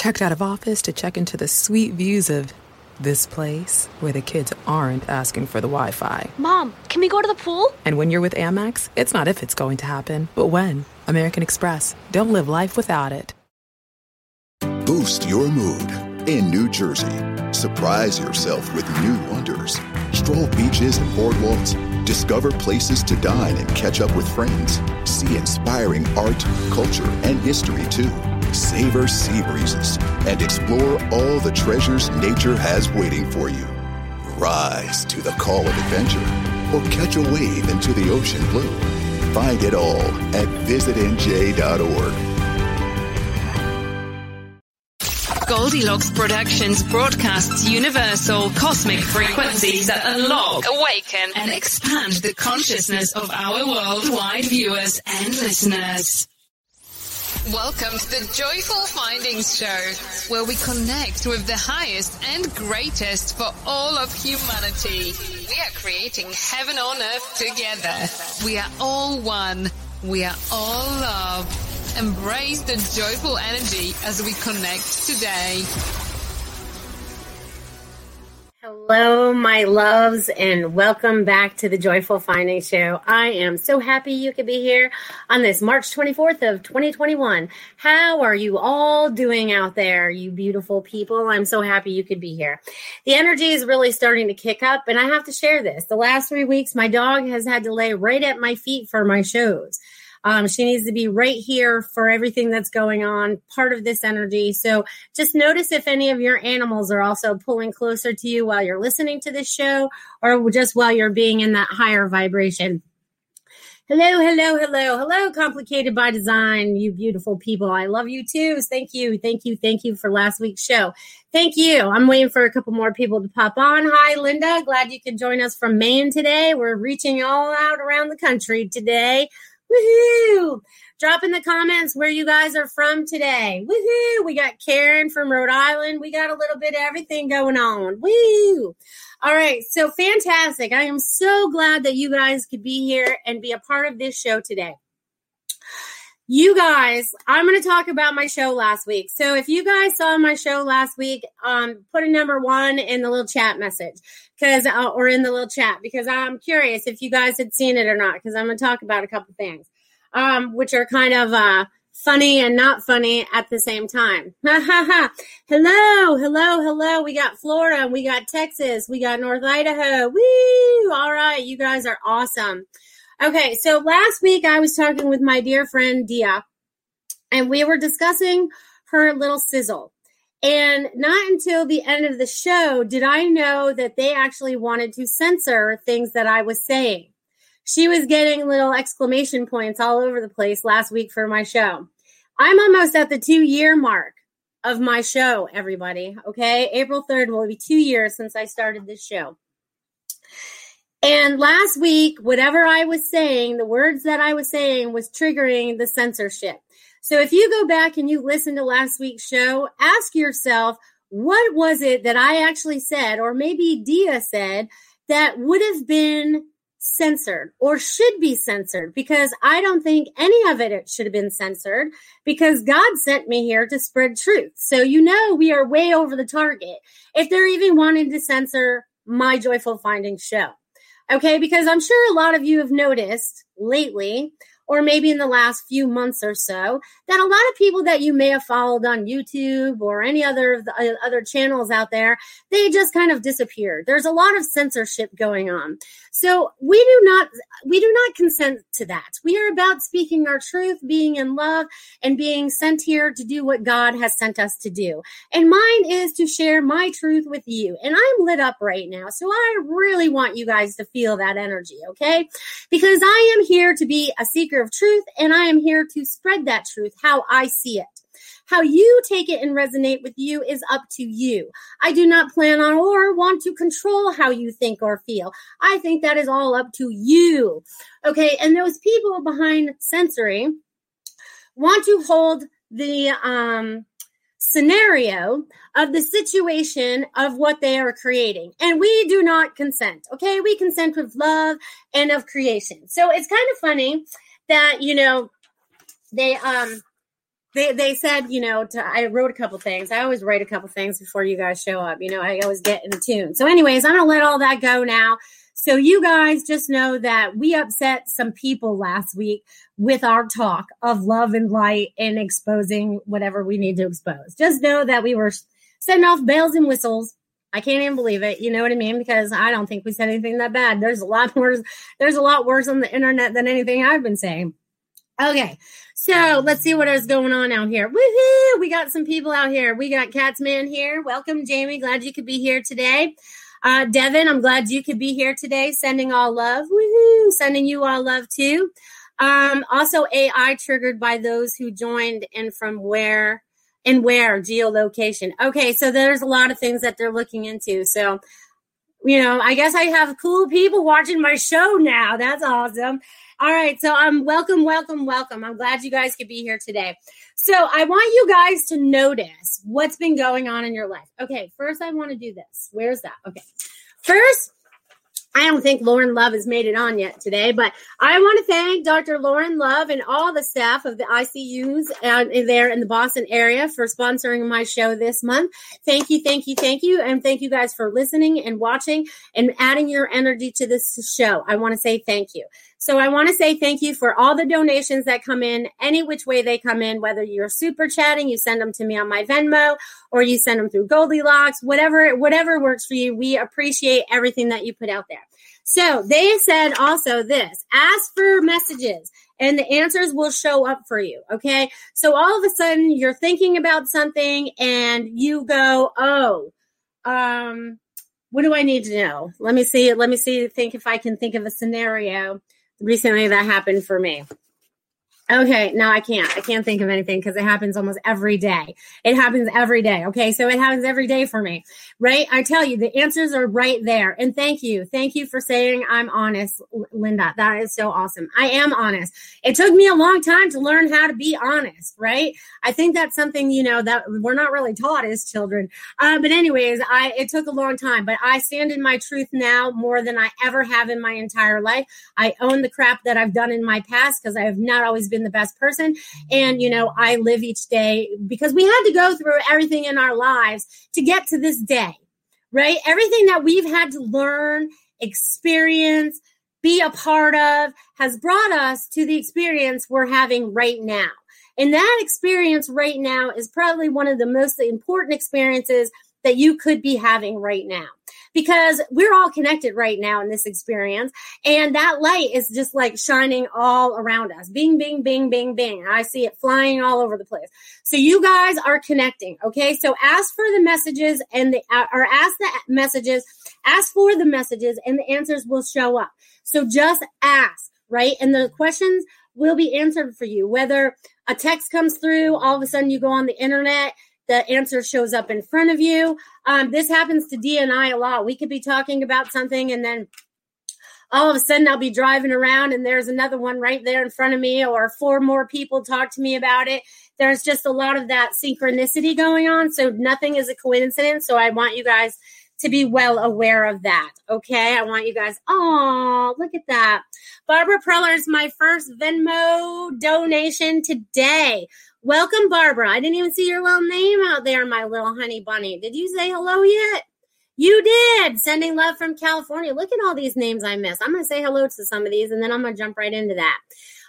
Checked out of office to check into the sweet views of this place where the kids aren't asking for the Wi Fi. Mom, can we go to the pool? And when you're with Amex, it's not if it's going to happen, but when. American Express. Don't live life without it. Boost your mood in New Jersey. Surprise yourself with new wonders. Stroll beaches and boardwalks. Discover places to dine and catch up with friends. See inspiring art, culture, and history too. Savor sea breezes and explore all the treasures nature has waiting for you. Rise to the call of adventure or catch a wave into the ocean blue. Find it all at visitnj.org. Goldilocks Productions broadcasts universal cosmic frequencies that unlock, awaken, and expand the consciousness of our worldwide viewers and listeners. Welcome to the Joyful Findings Show, where we connect with the highest and greatest for all of humanity. We are creating heaven on earth together. We are all one. We are all love. Embrace the joyful energy as we connect today. Hello, my loves, and welcome back to the Joyful Finding Show. I am so happy you could be here on this March 24th of 2021. How are you all doing out there, you beautiful people? I'm so happy you could be here. The energy is really starting to kick up, and I have to share this. The last three weeks, my dog has had to lay right at my feet for my shows. Um, she needs to be right here for everything that's going on, part of this energy. So just notice if any of your animals are also pulling closer to you while you're listening to this show or just while you're being in that higher vibration. Hello, hello, hello, hello, complicated by design, you beautiful people. I love you too. Thank you, thank you, thank you for last week's show. Thank you. I'm waiting for a couple more people to pop on. Hi, Linda. Glad you could join us from Maine today. We're reaching all out around the country today. Woohoo! Drop in the comments where you guys are from today. Woohoo! We got Karen from Rhode Island. We got a little bit of everything going on. Woo! All right, so fantastic. I am so glad that you guys could be here and be a part of this show today. You guys, I'm going to talk about my show last week. So if you guys saw my show last week, um, put a number one in the little chat message because, uh, or in the little chat because I'm curious if you guys had seen it or not because I'm going to talk about a couple things, um, which are kind of uh, funny and not funny at the same time. hello, hello, hello. We got Florida, we got Texas, we got North Idaho. Woo! All right, you guys are awesome. Okay, so last week I was talking with my dear friend Dia, and we were discussing her little sizzle. And not until the end of the show did I know that they actually wanted to censor things that I was saying. She was getting little exclamation points all over the place last week for my show. I'm almost at the two year mark of my show, everybody. Okay. April 3rd will be two years since I started this show. And last week, whatever I was saying, the words that I was saying was triggering the censorship. So if you go back and you listen to last week's show, ask yourself, what was it that I actually said, or maybe Dia said, that would have been censored or should be censored because I don't think any of it should have been censored because God sent me here to spread truth. So you know we are way over the target if they're even wanting to censor my joyful findings show. Okay, because I'm sure a lot of you have noticed lately or maybe in the last few months or so, that a lot of people that you may have followed on YouTube or any other uh, other channels out there, they just kind of disappeared. There's a lot of censorship going on. So we do not we do not consent to that. We are about speaking our truth, being in love, and being sent here to do what God has sent us to do. And mine is to share my truth with you. And I'm lit up right now. So I really want you guys to feel that energy, okay? Because I am here to be a seeker of truth, and I am here to spread that truth how I see it. How you take it and resonate with you is up to you. I do not plan on or want to control how you think or feel. I think that is all up to you. Okay. And those people behind sensory want to hold the um, scenario of the situation of what they are creating. And we do not consent. Okay. We consent with love and of creation. So it's kind of funny that you know they um they they said you know to, I wrote a couple things. I always write a couple things before you guys show up. You know I always get in tune. So, anyways, I'm gonna let all that go now. So you guys just know that we upset some people last week with our talk of love and light and exposing whatever we need to expose. Just know that we were setting off bells and whistles. I can't even believe it. You know what I mean? Because I don't think we said anything that bad. There's a lot worse. There's a lot worse on the internet than anything I've been saying. Okay, so let's see what is going on out here. Woohoo! We got some people out here. We got Catsman here. Welcome, Jamie. Glad you could be here today. Uh, Devin, I'm glad you could be here today. Sending all love. Woohoo! Sending you all love too. Um, also, AI triggered by those who joined and from where and where geolocation. Okay, so there's a lot of things that they're looking into. So, you know, I guess I have cool people watching my show now. That's awesome. All right, so um, welcome, welcome, welcome. I'm glad you guys could be here today. So I want you guys to notice what's been going on in your life. Okay, first I want to do this. Where's that? Okay, first I don't think Lauren Love has made it on yet today, but I want to thank Dr. Lauren Love and all the staff of the ICUs and there in the Boston area for sponsoring my show this month. Thank you, thank you, thank you, and thank you guys for listening and watching and adding your energy to this show. I want to say thank you. So I want to say thank you for all the donations that come in, any which way they come in, whether you're super chatting, you send them to me on my Venmo, or you send them through Goldilocks, whatever, whatever works for you. We appreciate everything that you put out there. So they said also this ask for messages and the answers will show up for you. Okay. So all of a sudden you're thinking about something and you go, oh, um, what do I need to know? Let me see. Let me see. Think if I can think of a scenario recently that happened for me. Okay, no, I can't. I can't think of anything because it happens almost every day. It happens every day. Okay, so it happens every day for me, right? I tell you, the answers are right there. And thank you. Thank you for saying I'm honest, Linda. That is so awesome. I am honest. It took me a long time to learn how to be honest, right? I think that's something, you know, that we're not really taught as children. Uh, but, anyways, I it took a long time, but I stand in my truth now more than I ever have in my entire life. I own the crap that I've done in my past because I have not always been been the best person. And, you know, I live each day because we had to go through everything in our lives to get to this day, right? Everything that we've had to learn, experience, be a part of has brought us to the experience we're having right now. And that experience right now is probably one of the most important experiences that you could be having right now because we're all connected right now in this experience. And that light is just like shining all around us. Bing, bing, bing, bing, bing. I see it flying all over the place. So you guys are connecting. Okay. So ask for the messages and the, uh, or ask the messages, ask for the messages and the answers will show up. So just ask, right? And the questions will be answered for you. Whether a text comes through, all of a sudden you go on the internet, the answer shows up in front of you. Um, this happens to D and I a lot. We could be talking about something and then all of a sudden I'll be driving around and there's another one right there in front of me, or four more people talk to me about it. There's just a lot of that synchronicity going on. So nothing is a coincidence. So I want you guys to be well aware of that. Okay. I want you guys, oh, look at that. Barbara Preller is my first Venmo donation today. Welcome, Barbara. I didn't even see your little name out there, my little honey bunny. Did you say hello yet? You did. Sending love from California. Look at all these names I missed. I'm going to say hello to some of these and then I'm going to jump right into that.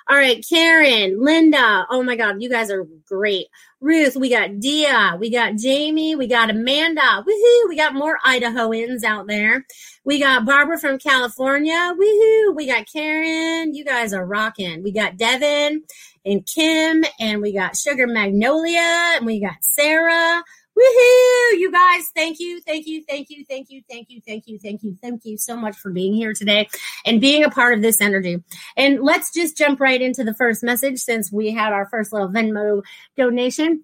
All right, Karen, Linda. Oh my God, you guys are great. Ruth, we got Dia, we got Jamie, we got Amanda. Woohoo! We got more Idahoans out there. We got Barbara from California. Woohoo! We got Karen. You guys are rocking. We got Devin and Kim, and we got Sugar Magnolia, and we got Sarah. Woohoo! You guys, thank you, thank you, thank you, thank you, thank you, thank you, thank you, thank you so much for being here today and being a part of this energy. And let's just jump right into the first message since we had our first little Venmo donation.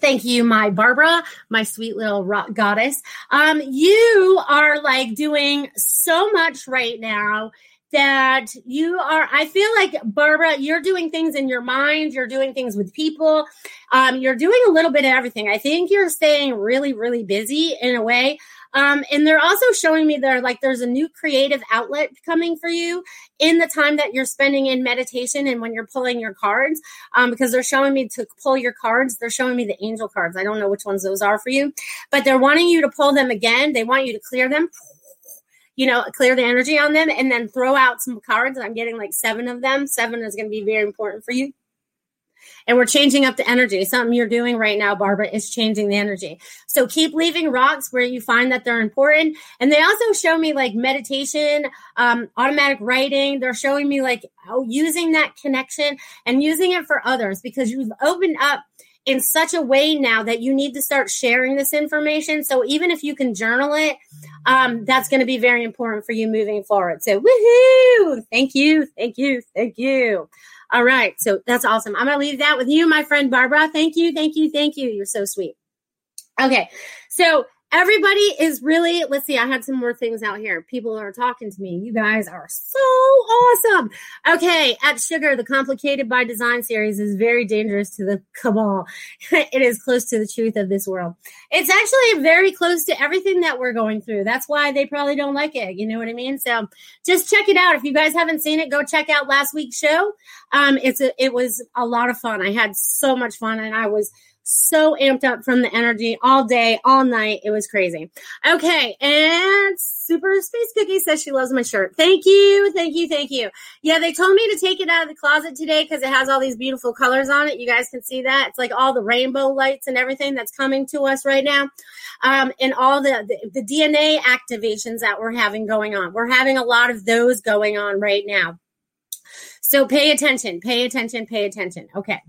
Thank you, my Barbara, my sweet little rock goddess. Um, you are like doing so much right now that you are i feel like barbara you're doing things in your mind. You're doing things with people. Um, you're doing a little bit of everything. I think you're staying really really busy in a way. Um, and they're also showing me there like there's a new creative outlet coming for you in the time that you're spending in meditation and when you're pulling your cards. Um, because they're showing me to pull your cards. They're showing me the angel cards. I don't know which ones those are for you but they're wanting you to pull them again. They want you to clear them you know, clear the energy on them and then throw out some cards. I'm getting like seven of them. Seven is going to be very important for you. And we're changing up the energy. Something you're doing right now, Barbara, is changing the energy. So keep leaving rocks where you find that they're important. And they also show me like meditation, um, automatic writing. They're showing me like oh, using that connection and using it for others because you've opened up in such a way now that you need to start sharing this information. So even if you can journal it, um, that's going to be very important for you moving forward. So woohoo! Thank you, thank you, thank you. All right, so that's awesome. I'm going to leave that with you, my friend Barbara. Thank you, thank you, thank you. You're so sweet. Okay, so everybody is really let's see i had some more things out here. People are talking to me. You guys are so awesome. Okay at sugar the complicated by design series is very dangerous to the cabal. It is close to the truth of this world. It's actually very close to everything that we're going through. That's why they probably don't like it. You know what i mean? So just check it out. If you guys haven't seen it go check out last week's show. Um it's a, it was a lot of fun. I had so much fun and i was so amped up from the energy all day, all night. It was crazy. Okay. And Super Space Cookie says she loves my shirt. Thank you. Thank you. Thank you. Yeah, they told me to take it out of the closet today because it has all these beautiful colors on it. You guys can see that. It's like all the rainbow lights and everything that's coming to us right now. Um, and all the, the, the DNA activations that we're having going on. We're having a lot of those going on right now. So pay attention, pay attention, pay attention. Okay.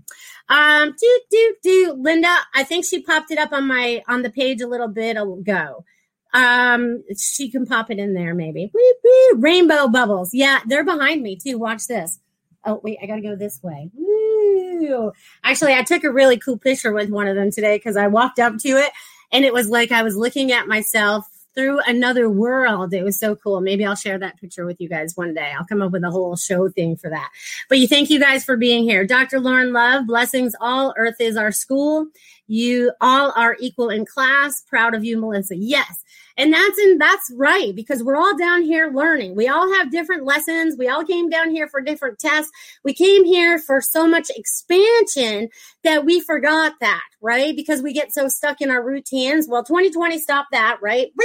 Um, do do do. Linda, I think she popped it up on my on the page a little bit ago. Um, she can pop it in there maybe. Woo, woo. Rainbow bubbles. Yeah, they're behind me too. Watch this. Oh wait, I gotta go this way. Woo. Actually, I took a really cool picture with one of them today because I walked up to it and it was like I was looking at myself through another world. It was so cool. Maybe I'll share that picture with you guys one day. I'll come up with a whole show thing for that. But you thank you guys for being here. Dr. Lauren Love, blessings. All earth is our school. You all are equal in class. Proud of you, Melissa. Yes. And that's in that's right because we're all down here learning. We all have different lessons. We all came down here for different tests. We came here for so much expansion that we forgot that, right? Because we get so stuck in our routines. Well, 2020 stopped that, right?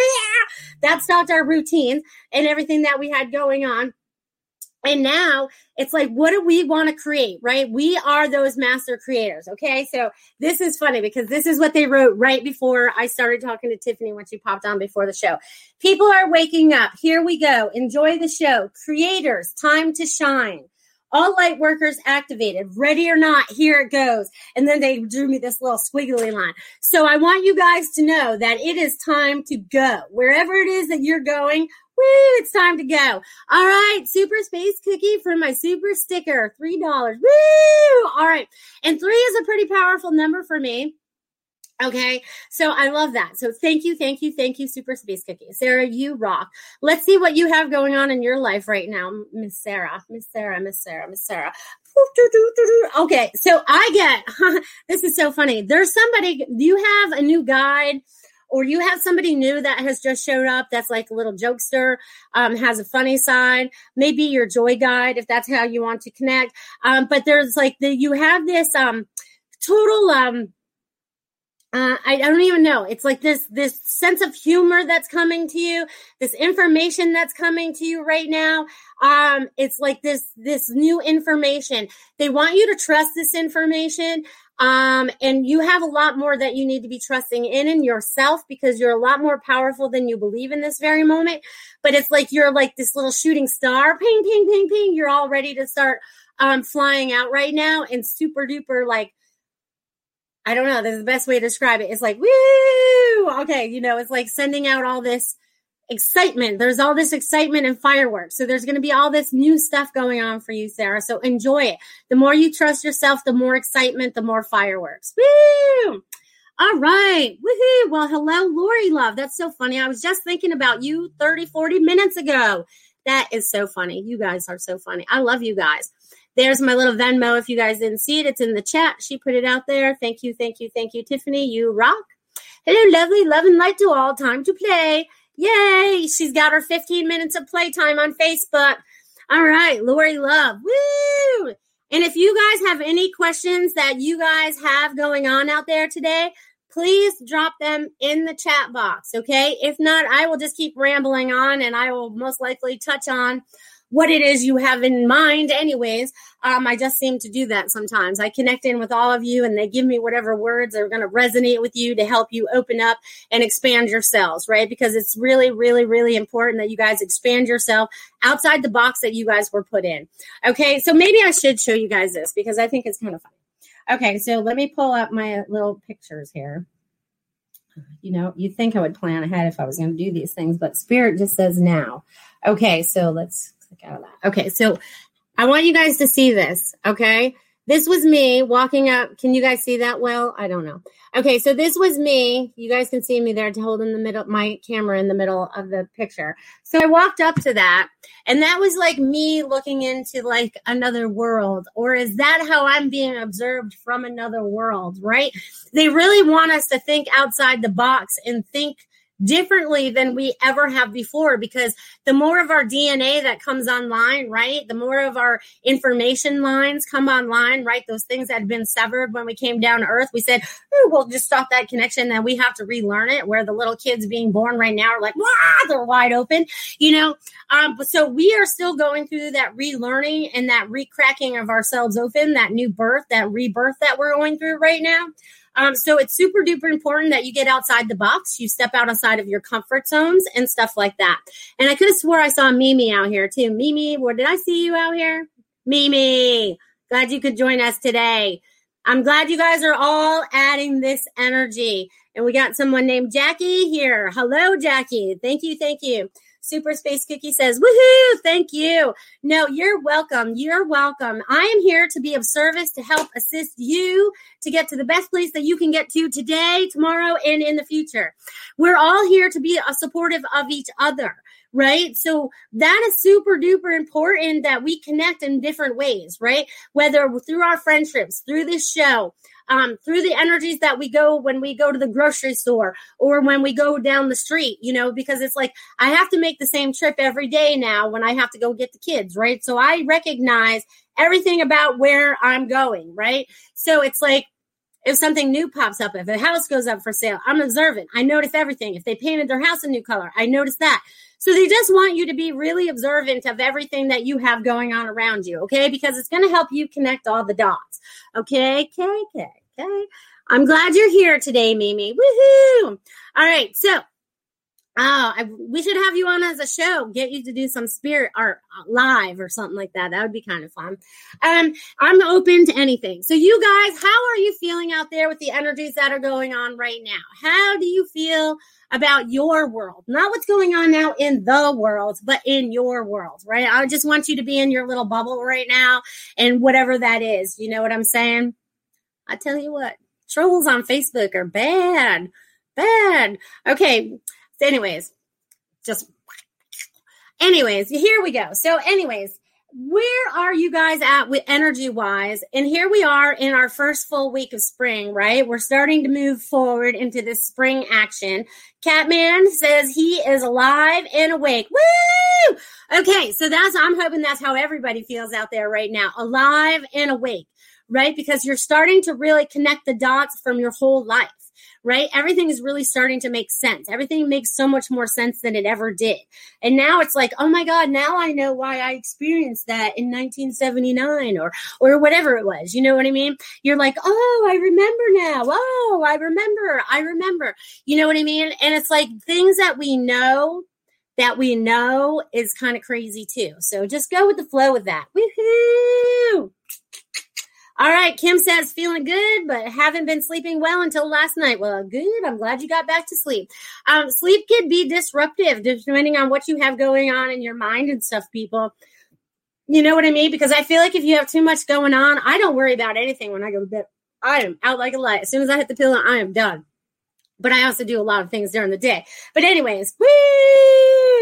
That stopped our routines and everything that we had going on. And now it's like, what do we want to create, right? We are those master creators. Okay. So this is funny because this is what they wrote right before I started talking to Tiffany when she popped on before the show. People are waking up. Here we go. Enjoy the show. Creators, time to shine. All light workers activated. Ready or not, here it goes. And then they drew me this little squiggly line. So I want you guys to know that it is time to go. Wherever it is that you're going, Woo, it's time to go. All right, super space cookie for my super sticker, $3. Woo! All right. And three is a pretty powerful number for me. Okay, so I love that. So thank you, thank you, thank you, Super Space Cookie. Sarah, you rock. Let's see what you have going on in your life right now, Miss Sarah. Miss Sarah, Miss Sarah, Miss Sarah. Okay, so I get this is so funny. There's somebody, you have a new guide or you have somebody new that has just showed up that's like a little jokester, um, has a funny side, maybe your joy guide if that's how you want to connect. Um, but there's like the you have this um total um uh, I, I, don't even know. It's like this this sense of humor that's coming to you, this information that's coming to you right now. Um, it's like this this new information. They want you to trust this information. Um, and you have a lot more that you need to be trusting in in yourself because you're a lot more powerful than you believe in this very moment. But it's like you're like this little shooting star, ping, ping, ping, ping. You're all ready to start um, flying out right now and super duper like I don't know. That's the best way to describe it. It's like, woo! Okay, you know, it's like sending out all this excitement. There's all this excitement and fireworks. So there's going to be all this new stuff going on for you, Sarah. So enjoy it. The more you trust yourself, the more excitement, the more fireworks. Woo! All right. Woohoo. Well, hello, Lori Love. That's so funny. I was just thinking about you 30, 40 minutes ago. That is so funny. You guys are so funny. I love you guys. There's my little Venmo. If you guys didn't see it, it's in the chat. She put it out there. Thank you, thank you, thank you, Tiffany. You rock. Hello, lovely, love and light to all. Time to play. Yay! She's got her 15 minutes of playtime on Facebook. All right, Lori Love. Woo! And if you guys have any questions that you guys have going on out there today, please drop them in the chat box, okay? If not, I will just keep rambling on and I will most likely touch on what it is you have in mind anyways. Um, i just seem to do that sometimes. I connect in with all of you and they give me whatever words are going to resonate with you to help you open up and expand yourselves right? Because it's really really really important that you guys expand yourself outside the box that you guys were put in. Okay so maybe i should show you guys this because i think it's kind of funny. Okay so let me pull up my little pictures here. You know, you think I would plan ahead if I was going to do these things, but spirit just says now. Okay, so let's Okay, so I want you guys to see this. Okay, this was me walking up. Can you guys see that well? I don't know. Okay, so this was me. You guys can see me there to hold in the middle, my camera in the middle of the picture. So I walked up to that, and that was like me looking into like another world. Or is that how I'm being observed from another world, right? They really want us to think outside the box and think differently than we ever have before because the more of our DNA that comes online, right? The more of our information lines come online, right? Those things that had been severed when we came down to earth, we said, oh, we'll just stop that connection. Then we have to relearn it where the little kids being born right now are like, wow, they're wide open, you know? Um, but so we are still going through that relearning and that recracking of ourselves open, that new birth, that rebirth that we're going through right now. Um, so it's super duper important that you get outside the box, you step outside of your comfort zones and stuff like that. And I could have swore I saw Mimi out here too. Mimi, where did I see you out here? Mimi, glad you could join us today. I'm glad you guys are all adding this energy. And we got someone named Jackie here. Hello, Jackie. Thank you. Thank you. Super Space Cookie says, Woohoo! Thank you. No, you're welcome. You're welcome. I am here to be of service to help assist you to get to the best place that you can get to today, tomorrow, and in the future. We're all here to be supportive of each other right? So that is super duper important that we connect in different ways, right? Whether through our friendships, through this show, um, through the energies that we go when we go to the grocery store or when we go down the street, you know, because it's like I have to make the same trip every day now when I have to go get the kids, right? So I recognize everything about where I'm going, right? So it's like, if something new pops up, if a house goes up for sale, I'm observant. I notice everything. If they painted their house a new color, I notice that. So they just want you to be really observant of everything that you have going on around you, okay? Because it's going to help you connect all the dots. Okay, okay, okay. I'm glad you're here today, Mimi. Woohoo! All right, so Oh, I, we should have you on as a show. Get you to do some spirit art uh, live or something like that. That would be kind of fun. Um, I'm open to anything. So, you guys, how are you feeling out there with the energies that are going on right now? How do you feel about your world? Not what's going on now in the world, but in your world, right? I just want you to be in your little bubble right now and whatever that is. You know what I'm saying? I tell you what, trolls on Facebook are bad, bad. Okay. So anyways, just anyways, here we go. So, anyways, where are you guys at with energy wise? And here we are in our first full week of spring, right? We're starting to move forward into this spring action. Catman says he is alive and awake. Woo! Okay, so that's, I'm hoping that's how everybody feels out there right now alive and awake, right? Because you're starting to really connect the dots from your whole life right? Everything is really starting to make sense. Everything makes so much more sense than it ever did. And now it's like, oh my God, now I know why I experienced that in 1979 or or whatever it was. You know what I mean? You're like, oh, I remember now. Oh, I remember. I remember. You know what I mean? And it's like things that we know that we know is kind of crazy too. So just go with the flow with that. Woohoo! All right, Kim says feeling good, but haven't been sleeping well until last night. Well, good. I'm glad you got back to sleep. Um, sleep can be disruptive depending on what you have going on in your mind and stuff, people. You know what I mean? Because I feel like if you have too much going on, I don't worry about anything when I go to bed. I am out like a light. As soon as I hit the pillow, I am done but I also do a lot of things during the day. But anyways,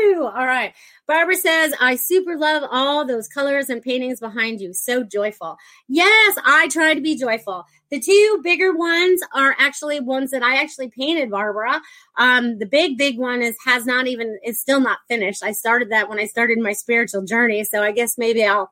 woo! All right. Barbara says, I super love all those colors and paintings behind you. So joyful. Yes, I try to be joyful. The two bigger ones are actually ones that I actually painted, Barbara. Um, the big, big one is has not even is still not finished. I started that when I started my spiritual journey. So I guess maybe I'll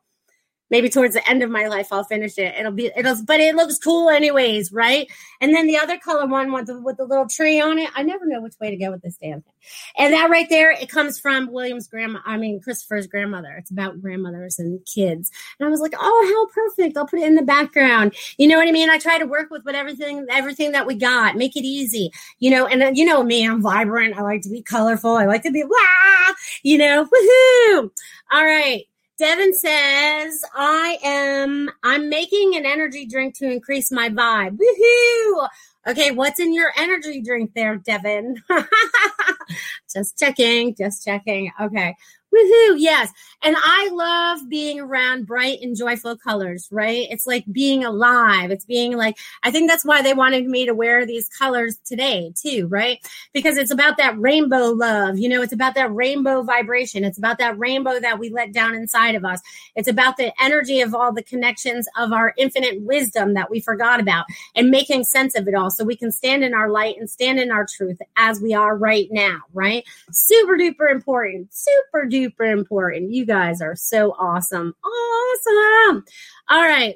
maybe towards the end of my life I'll finish it. It'll be it'll but it looks cool anyways, right? And then the other color one with the with the little tree on it. I never know which way to go with this damn thing. And that right there, it comes from William's grandma, I mean Christopher's grandmother. It's about grandmothers and kids. And I was like, oh how perfect. I'll put it in the background. You know what I mean? I try to work with what everything everything that we got, make it easy. You know, and uh, you know me, I'm vibrant. I like to be colorful. I like to be wow, you know, woohoo. All right. Devin says, I am, I'm making an energy drink to increase my vibe. Woohoo! Okay, what's in your energy drink there, Devin? just checking, just checking. Okay. Woohoo, yes. And I love being around bright and joyful colors, right? It's like being alive. It's being like, I think that's why they wanted me to wear these colors today, too, right? Because it's about that rainbow love. You know, it's about that rainbow vibration. It's about that rainbow that we let down inside of us. It's about the energy of all the connections of our infinite wisdom that we forgot about and making sense of it all so we can stand in our light and stand in our truth as we are right now, right? Super duper important. Super duper super important. You guys are so awesome. Awesome. All right.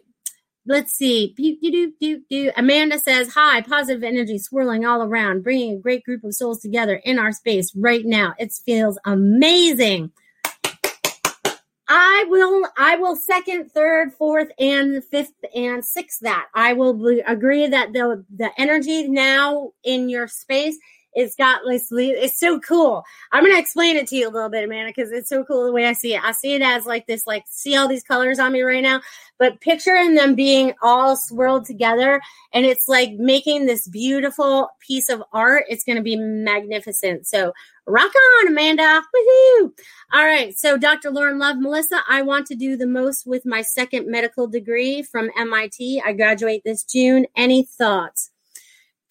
Let's see. Amanda says, Hi, positive energy swirling all around, bringing a great group of souls together in our space right now. It feels amazing. I will, I will second, third, fourth, and fifth, and sixth that. I will agree that the the energy now in your space it's got this, it's so cool. I'm going to explain it to you a little bit, Amanda, because it's so cool the way I see it. I see it as like this, like, see all these colors on me right now, but picturing them being all swirled together and it's like making this beautiful piece of art. It's going to be magnificent. So rock on, Amanda. Woohoo. All right. So Dr. Lauren Love, Melissa, I want to do the most with my second medical degree from MIT. I graduate this June. Any thoughts?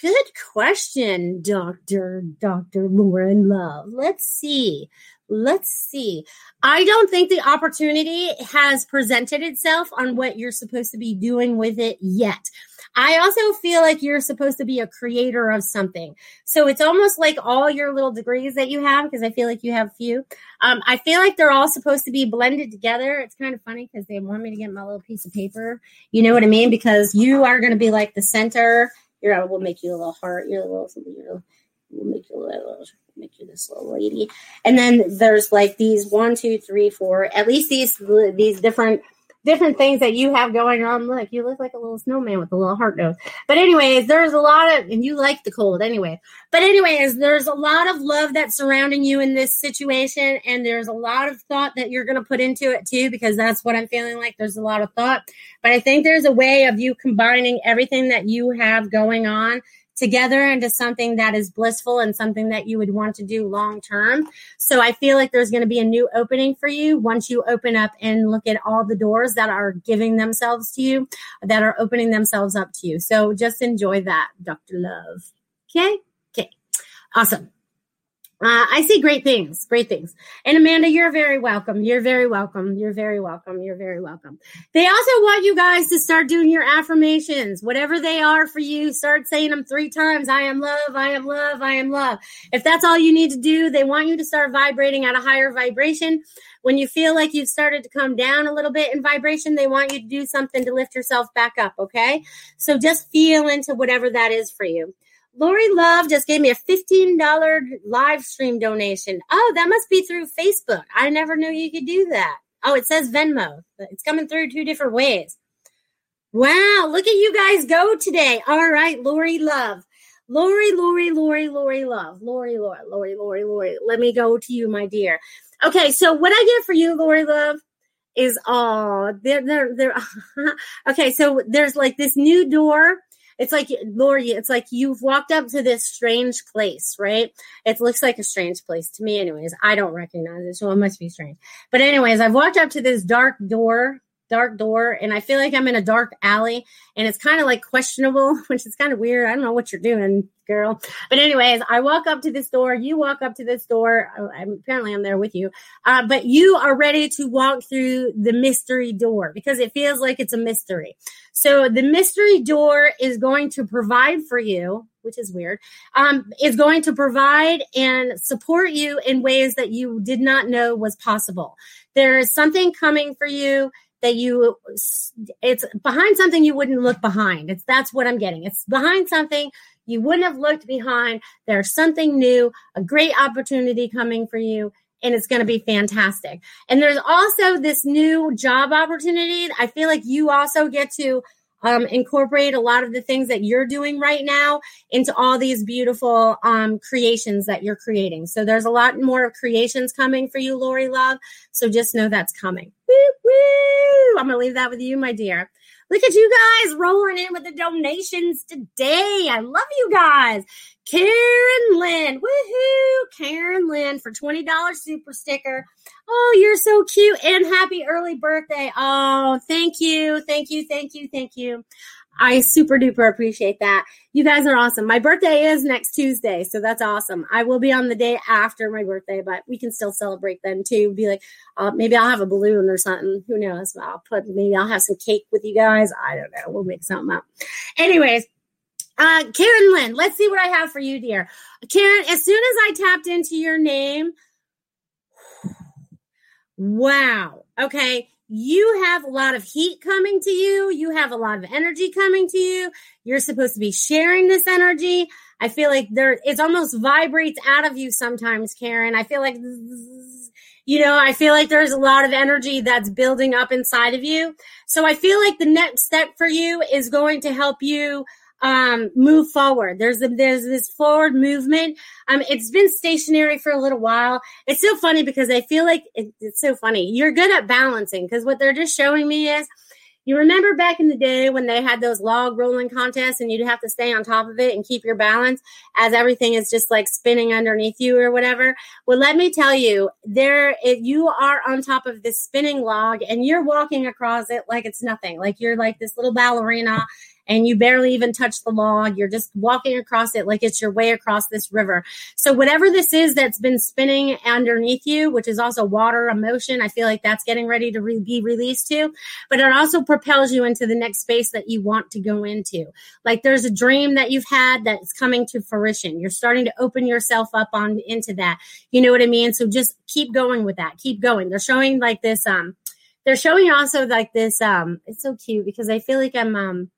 Good question, Dr. Dr. Lauren Love. Let's see. Let's see. I don't think the opportunity has presented itself on what you're supposed to be doing with it yet. I also feel like you're supposed to be a creator of something. So it's almost like all your little degrees that you have, because I feel like you have few. Um, I feel like they're all supposed to be blended together. It's kind of funny because they want me to get my little piece of paper. You know what I mean? Because you are going to be like the center your we'll make you a little heart. You're a little something. You're we'll make you a little make you this little lady. And then there's like these one, two, three, four. At least these these different different things that you have going on. Look, you look like a little snowman with a little heart nose. But anyways, there's a lot of, and you like the cold anyway. But anyways, there's a lot of love that's surrounding you in this situation, and there's a lot of thought that you're going to put into it too, because that's what I'm feeling like. There's a lot of thought, but I think there's a way of you combining everything that you have going on together into something that is blissful and something that you would want to do long term. So I feel like there's going to be a new opening for you once you open up and look at all the doors that are giving themselves to you, that are opening themselves up to you. So just enjoy that, Dr. Love. Okay. Okay. Awesome. Uh, I see great things, great things. And Amanda, you're very welcome. You're very welcome. You're very welcome. You're very welcome. They also want you guys to start doing your affirmations, whatever they are for you. Start saying them three times. I am love. I am love. I am love. If that's all you need to do, they want you to start vibrating at a higher vibration. When you feel like you've started to come down a little bit in vibration, they want you to do something to lift yourself back up. Okay. So just feel into whatever that is for you. Lori Love just gave me a $15 live stream donation. Oh, that must be through Facebook. I never knew you could do that. Oh, it says Venmo. It's coming through two different ways. Wow, look at you guys go today. All right, Lori Love. Lori, Lori, Lori, Lori Love. Lori, Lori, Lori, Lori, Lori. Let me go to you, my dear. Okay, so what I get for you, Lori Love, is oh, they're they're they're okay, so there's like this new door it's like Lori, it's like you've walked up to this strange place, right? It looks like a strange place to me, anyways. I don't recognize it, so it must be strange. But anyways, I've walked up to this dark door dark door and I feel like I'm in a dark alley and it's kind of like questionable, which is kind of weird. I don't know what you're doing, girl. But anyways, I walk up to this door. You walk up to this door. Oh, I'm, apparently I'm there with you. Uh, but you are ready to walk through the mystery door because it feels like it's a mystery. So the mystery door is going to provide for you which is weird, um, is going to provide and support you in ways that you did not know was possible. There is something coming for you that you it's behind something you wouldn't look behind it's that's what i'm getting it's behind something you wouldn't have looked behind there's something new a great opportunity coming for you and it's going to be fantastic and there's also this new job opportunity i feel like you also get to um, incorporate a lot of the things that you're doing right now into all these beautiful um, creations that you're creating. So there's a lot more creations coming for you, Lori Love. So just know that's coming. I'm going to leave that with you, my dear. Look at you guys rolling in with the donations today. I love you guys. Karen Lynn, woohoo! Karen Lynn for $20 super sticker. Oh, you're so cute and happy early birthday. Oh, thank you. Thank you. Thank you. Thank you. I super duper appreciate that. You guys are awesome. My birthday is next Tuesday, so that's awesome. I will be on the day after my birthday, but we can still celebrate then too. Be like, uh, maybe I'll have a balloon or something. Who knows? I'll put maybe I'll have some cake with you guys. I don't know. We'll make something up. Anyways, uh, Karen Lynn, let's see what I have for you, dear. Karen, as soon as I tapped into your name, wow. Okay you have a lot of heat coming to you. You have a lot of energy coming to you. You're supposed to be sharing this energy. I feel like there, it almost vibrates out of you sometimes, Karen. I feel like, you know, I feel like there's a lot of energy that's building up inside of you. So I feel like the next step for you is going to help you um, move forward. There's a, there's this forward movement. Um, it's been stationary for a little while. It's so funny because I feel like it, it's so funny. You're good at balancing because what they're just showing me is you remember back in the day when they had those log rolling contests and you'd have to stay on top of it and keep your balance as everything is just like spinning underneath you or whatever. Well, let me tell you, there if you are on top of this spinning log and you're walking across it like it's nothing. Like you're like this little ballerina and you barely even touch the log. You're just walking across it like it's your way across this river. So whatever this is that's been spinning underneath you, which is also water, emotion, I feel like that's getting ready to re- be released too. But it also propels you into the next space that you want to go into. Like there's a dream that you've had that's coming to fruition. You're starting to open yourself up on into that. You know what I mean? So just keep going with that. Keep going. They're showing like this um they're showing also like this um it's so cute because I feel like I'm um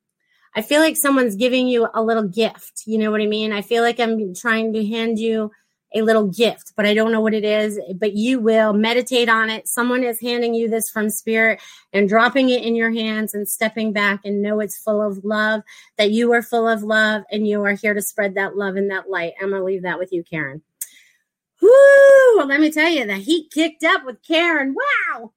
I feel like someone's giving you a little gift. You know what I mean? I feel like I'm trying to hand you a little gift, but I don't know what it is. But you will meditate on it. Someone is handing you this from spirit and dropping it in your hands and stepping back and know it's full of love, that you are full of love and you are here to spread that love and that light. I'm going to leave that with you, Karen. Whoo! Let me tell you, the heat kicked up with Karen. Wow.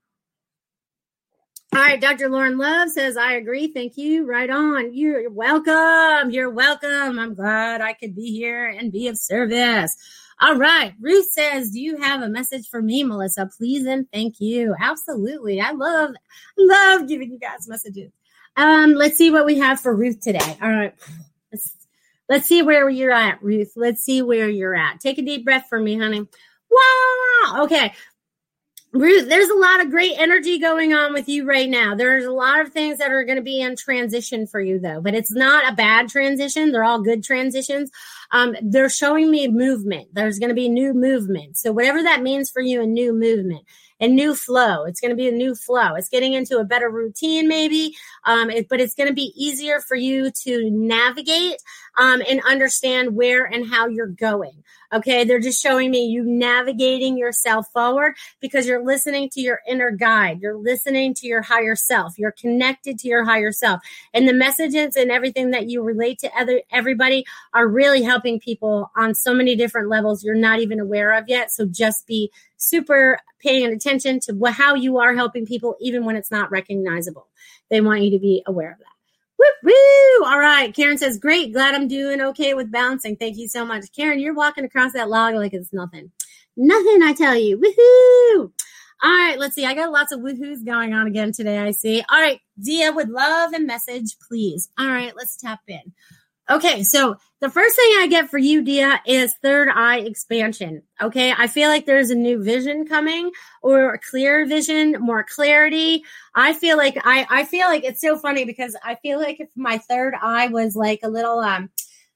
All right, Dr. Lauren Love says, I agree. Thank you. Right on. You're welcome. You're welcome. I'm glad I could be here and be of service. All right. Ruth says, Do you have a message for me, Melissa? Please and thank you. Absolutely. I love, love giving you guys messages. Um, let's see what we have for Ruth today. All right. Let's let's see where you're at, Ruth. Let's see where you're at. Take a deep breath for me, honey. Wow. Okay. Ruth, there's a lot of great energy going on with you right now. There's a lot of things that are going to be in transition for you, though, but it's not a bad transition. They're all good transitions. Um, they're showing me movement. There's going to be new movement. So, whatever that means for you, a new movement a new flow. It's going to be a new flow. It's getting into a better routine, maybe, um, it, but it's going to be easier for you to navigate um, and understand where and how you're going. Okay, they're just showing me you navigating yourself forward because you're listening to your inner guide. You're listening to your higher self. You're connected to your higher self. And the messages and everything that you relate to other everybody are really helping people on so many different levels you're not even aware of yet. So just be super paying attention to how you are helping people, even when it's not recognizable. They want you to be aware of that. Woo, woo! All right. Karen says, great. Glad I'm doing okay with bouncing. Thank you so much. Karen, you're walking across that log like it's nothing. Nothing, I tell you. Woohoo! All right, let's see. I got lots of woohoos going on again today, I see. All right, Dia would love a message, please. All right, let's tap in. Okay, so the first thing I get for you, Dia, is third eye expansion. Okay, I feel like there's a new vision coming or a clear vision, more clarity. I feel like I, I feel like it's so funny because I feel like if my third eye was like a little um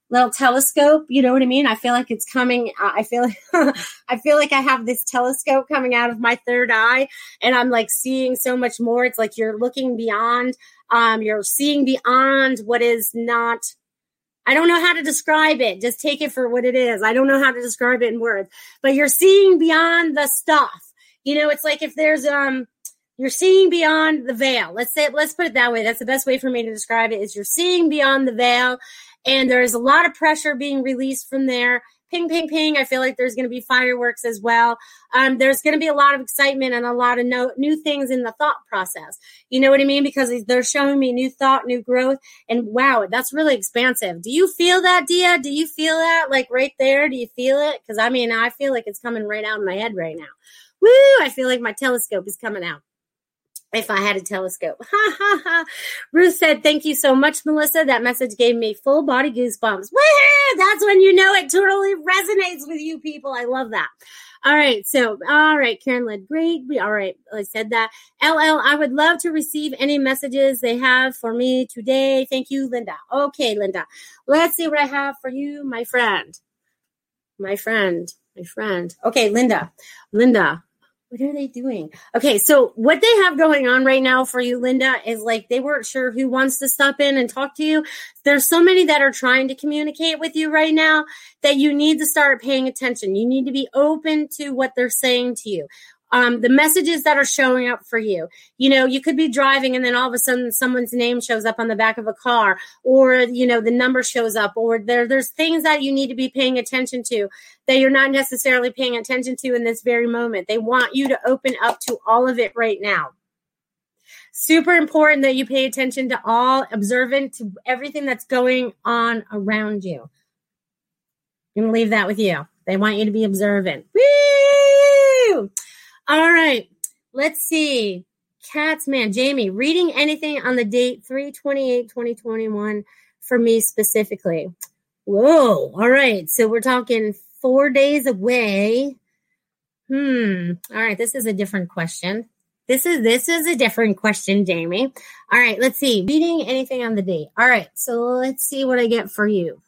little telescope, you know what I mean? I feel like it's coming. I feel like I feel like I have this telescope coming out of my third eye, and I'm like seeing so much more. It's like you're looking beyond. Um, you're seeing beyond what is not I don't know how to describe it. Just take it for what it is. I don't know how to describe it in words, but you're seeing beyond the stuff. You know, it's like if there's um you're seeing beyond the veil. Let's say let's put it that way. That's the best way for me to describe it is you're seeing beyond the veil and there's a lot of pressure being released from there ping, ping, ping. I feel like there's going to be fireworks as well. Um, there's going to be a lot of excitement and a lot of no, new things in the thought process. You know what I mean? Because they're showing me new thought, new growth. And wow, that's really expansive. Do you feel that, Dia? Do you feel that like right there? Do you feel it? Because I mean, I feel like it's coming right out of my head right now. Woo! I feel like my telescope is coming out if I had a telescope. Ha ha ha. Ruth said, Thank you so much, Melissa. That message gave me full body goosebumps. Woo! That's when you know it totally resonates with you people. I love that. All right. So, all right. Karen led great. We, all right. I said that. LL, I would love to receive any messages they have for me today. Thank you, Linda. Okay, Linda. Let's see what I have for you, my friend. My friend. My friend. Okay, Linda. Linda what are they doing? Okay, so what they have going on right now for you, Linda, is like they weren't sure who wants to stop in and talk to you. There's so many that are trying to communicate with you right now that you need to start paying attention. You need to be open to what they're saying to you um, the messages that are showing up for you. You know, you could be driving and then all of a sudden someone's name shows up on the back of a car, or you know, the number shows up, or there there's things that you need to be paying attention to that you're not necessarily paying attention to in this very moment. They want you to open up to all of it right now. Super important that you pay attention to all, observant to everything that's going on around you. I'm gonna leave that with you. They want you to be observant. Woo! All right. Let's see. Cats, man, Jamie, reading anything on the date 328 2021 for me specifically. Whoa. All right. So we're talking four days away. Hmm. All right. This is a different question. This is this is a different question, Jamie. All right, let's see. Reading anything on the date. All right, so let's see what I get for you.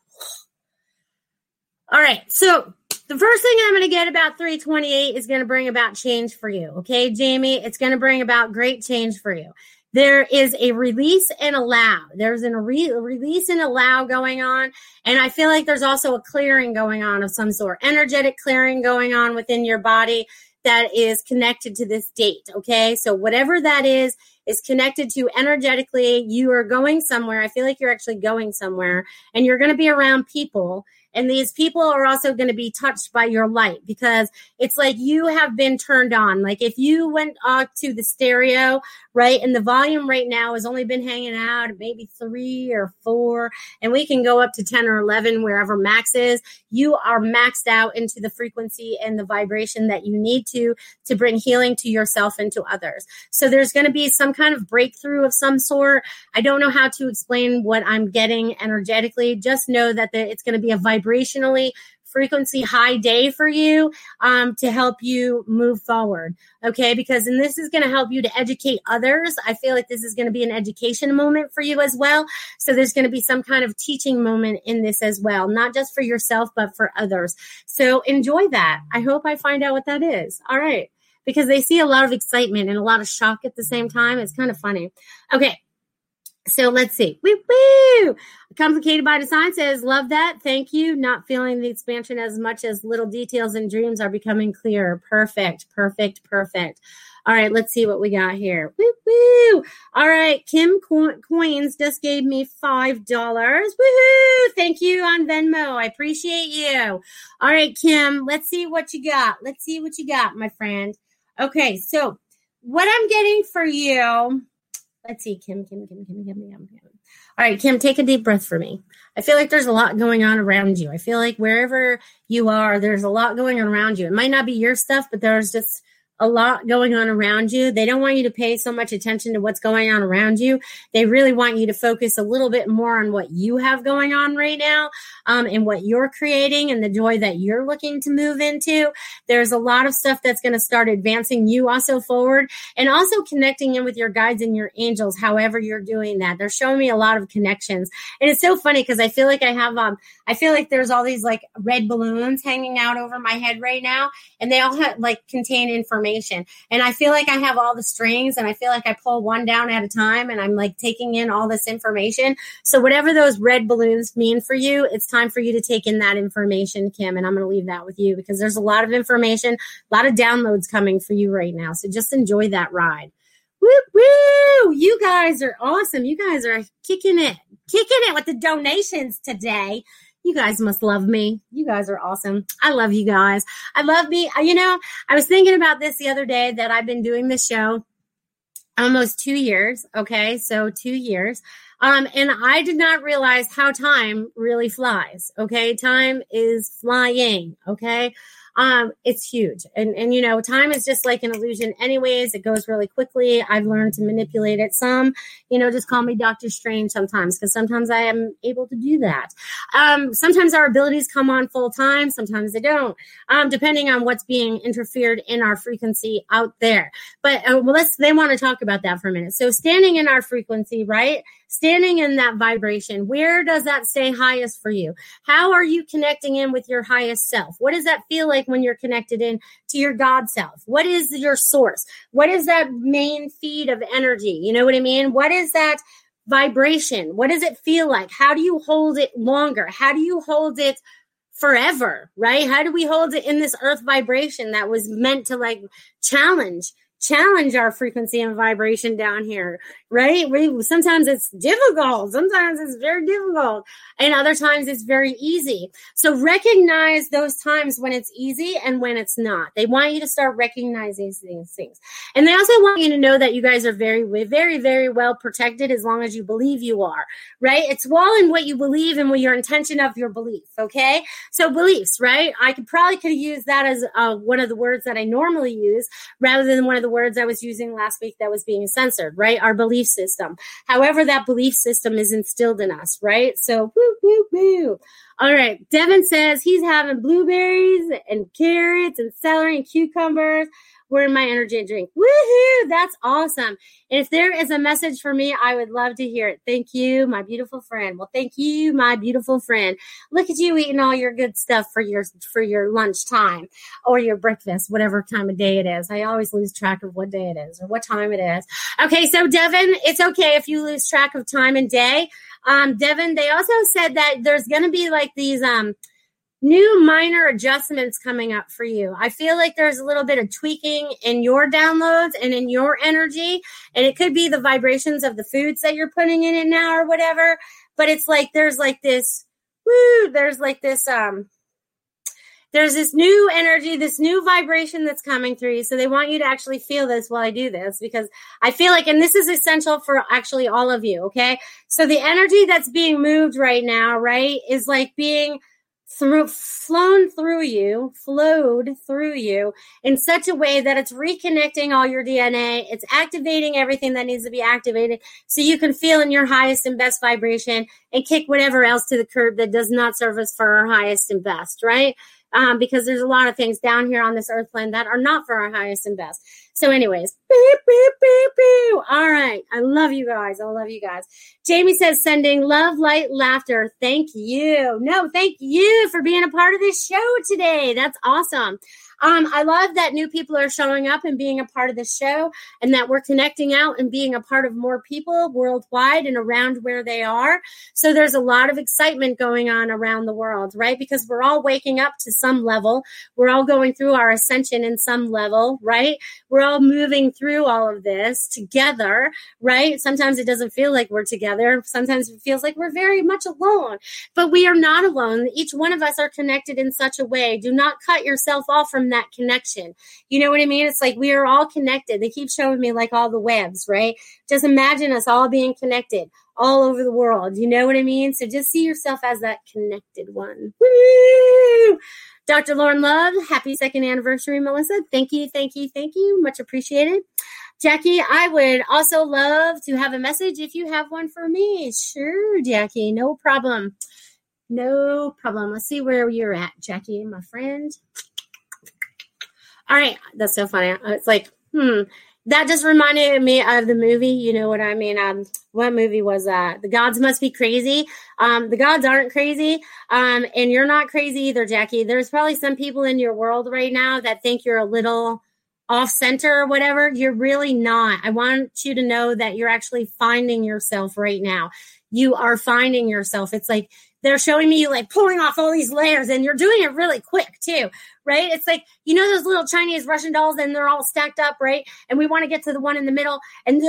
All right, so the first thing I'm going to get about 328 is going to bring about change for you. Okay, Jamie, it's going to bring about great change for you. There is a release and allow. There's a re- release and allow going on. And I feel like there's also a clearing going on of some sort, energetic clearing going on within your body that is connected to this date. Okay. So whatever that is, is connected to energetically. You are going somewhere. I feel like you're actually going somewhere and you're going to be around people and these people are also going to be touched by your light because it's like you have been turned on. Like if you went off to the stereo, right, and the volume right now has only been hanging out maybe three or four, and we can go up to 10 or 11, wherever max is, you are maxed out into the frequency and the vibration that you need to to bring healing to yourself and to others. So there's going to be some kind of breakthrough of some sort. I don't know how to explain what I'm getting energetically. Just know that the, it's going to be a vibration vibrationally frequency high day for you um, to help you move forward. Okay. Because, and this is going to help you to educate others. I feel like this is going to be an education moment for you as well. So there's going to be some kind of teaching moment in this as well, not just for yourself, but for others. So enjoy that. I hope I find out what that is. All right. Because they see a lot of excitement and a lot of shock at the same time. It's kind of funny. Okay. So let's see. Woo woo! Complicated by Design says, Love that. Thank you. Not feeling the expansion as much as little details and dreams are becoming clearer. Perfect, perfect, perfect. All right, let's see what we got here. Woo woo! All right, Kim Co- Coins just gave me $5. Woohoo! Thank you on Venmo. I appreciate you. All right, Kim, let's see what you got. Let's see what you got, my friend. Okay, so what I'm getting for you Let's see, Kim, Kim, Kim, Kim, Kim, Kim, Kim. All right, Kim, take a deep breath for me. I feel like there's a lot going on around you. I feel like wherever you are, there's a lot going on around you. It might not be your stuff, but there's just a lot going on around you. They don't want you to pay so much attention to what's going on around you. They really want you to focus a little bit more on what you have going on right now um, and what you're creating and the joy that you're looking to move into. There's a lot of stuff that's going to start advancing you also forward and also connecting in with your guides and your angels, however you're doing that. They're showing me a lot of connections. And it's so funny because I feel like I have, um, I feel like there's all these like red balloons hanging out over my head right now and they all have like contain information. And I feel like I have all the strings and I feel like I pull one down at a time and I'm like taking in all this information. So whatever those red balloons mean for you, it's time for you to take in that information, Kim. And I'm going to leave that with you because there's a lot of information, a lot of downloads coming for you right now. So just enjoy that ride. Woo woo! You guys are awesome. You guys are kicking it, kicking it with the donations today. You guys must love me. You guys are awesome. I love you guys. I love me. You know, I was thinking about this the other day that I've been doing this show almost two years. Okay. So two years. Um, and I did not realize how time really flies. Okay. Time is flying. Okay um, it's huge. And and you know, time is just like an illusion, anyways. It goes really quickly. I've learned to manipulate it. Some, you know, just call me Doctor Strange sometimes because sometimes I am able to do that. Um, sometimes our abilities come on full time, sometimes they don't, um, depending on what's being interfered in our frequency out there. But uh, well, let's they want to talk about that for a minute. So standing in our frequency, right? Standing in that vibration, where does that stay highest for you? How are you connecting in with your highest self? What does that feel like when you're connected in to your God self? What is your source? What is that main feed of energy? You know what I mean? What is that vibration? What does it feel like? How do you hold it longer? How do you hold it forever, right? How do we hold it in this earth vibration that was meant to like challenge challenge our frequency and vibration down here, right? We sometimes it's difficult, sometimes it's very difficult, and other times it's very easy. So recognize those times when it's easy and when it's not. They want you to start recognizing these things. And they also want you to know that you guys are very very very well protected as long as you believe you are, right? It's all in what you believe and what your intention of your belief, okay? So beliefs, right? I could probably could use that as uh, one of the words that I normally use rather than one of the words I was using last week that was being censored, right? Our belief system. However, that belief system is instilled in us, right? So, woo, woo, woo. All right. Devin says he's having blueberries and carrots and celery and cucumbers were in my energy drink. Woohoo! That's awesome. And if there is a message for me, I would love to hear it. Thank you, my beautiful friend. Well, thank you, my beautiful friend. Look at you eating all your good stuff for your for your lunch time or your breakfast, whatever time of day it is. I always lose track of what day it is or what time it is. Okay, so Devin, it's okay if you lose track of time and day. Um, Devin, they also said that there's going to be like these um new minor adjustments coming up for you. I feel like there's a little bit of tweaking in your downloads and in your energy. And it could be the vibrations of the foods that you're putting in it now or whatever. But it's like there's like this, woo, there's like this, um, there's this new energy, this new vibration that's coming through you. So they want you to actually feel this while I do this because I feel like, and this is essential for actually all of you. Okay. So the energy that's being moved right now, right, is like being through flown through you, flowed through you in such a way that it's reconnecting all your DNA. It's activating everything that needs to be activated so you can feel in your highest and best vibration and kick whatever else to the curb that does not serve us for our highest and best, right? Um, because there's a lot of things down here on this earth plane that are not for our highest and best. So, anyways, beep, beep, beep, beep. All right. I love you guys. I love you guys. Jamie says, sending love, light, laughter. Thank you. No, thank you for being a part of this show today. That's awesome. Um, I love that new people are showing up and being a part of the show and that we're connecting out and being a part of more people worldwide and around where they are. So there's a lot of excitement going on around the world, right? Because we're all waking up to some level. We're all going through our ascension in some level, right? We're all moving through all of this together, right? Sometimes it doesn't feel like we're together. Sometimes it feels like we're very much alone, but we are not alone. Each one of us are connected in such a way. Do not cut yourself off from that connection. You know what I mean? It's like we are all connected. They keep showing me like all the webs, right? Just imagine us all being connected all over the world. You know what I mean? So just see yourself as that connected one. Woo! Dr. Lauren Love, happy second anniversary, Melissa. Thank you, thank you, thank you. Much appreciated. Jackie, I would also love to have a message if you have one for me. Sure, Jackie, no problem. No problem. Let's see where you're at, Jackie, my friend. All right, that's so funny. It's like, hmm, that just reminded me of the movie. You know what I mean? Um, what movie was that? The gods must be crazy. Um, the gods aren't crazy, um, and you're not crazy either, Jackie. There's probably some people in your world right now that think you're a little off center or whatever. You're really not. I want you to know that you're actually finding yourself right now. You are finding yourself. It's like they're showing me you like pulling off all these layers and you're doing it really quick too right it's like you know those little chinese russian dolls and they're all stacked up right and we want to get to the one in the middle and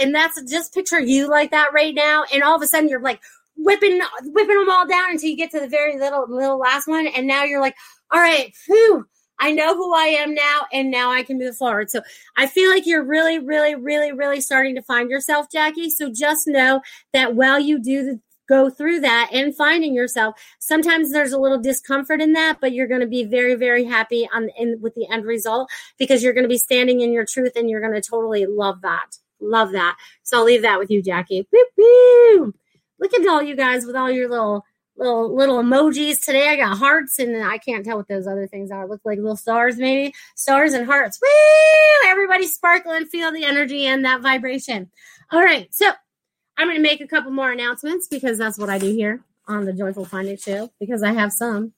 and, that's just picture you like that right now and all of a sudden you're like whipping whipping them all down until you get to the very little little last one and now you're like all right whew I know who I am now, and now I can move forward. So I feel like you're really, really, really, really starting to find yourself, Jackie. So just know that while you do the go through that and finding yourself. Sometimes there's a little discomfort in that, but you're going to be very, very happy on in, with the end result because you're going to be standing in your truth and you're going to totally love that. Love that. So I'll leave that with you, Jackie. Look at all you guys with all your little little little emojis today. I got hearts and I can't tell what those other things are. Look like little stars, maybe stars and hearts. Woo! Everybody sparkle and feel the energy and that vibration. All right, so I'm going to make a couple more announcements because that's what I do here on the Joyful Finding Show because I have some.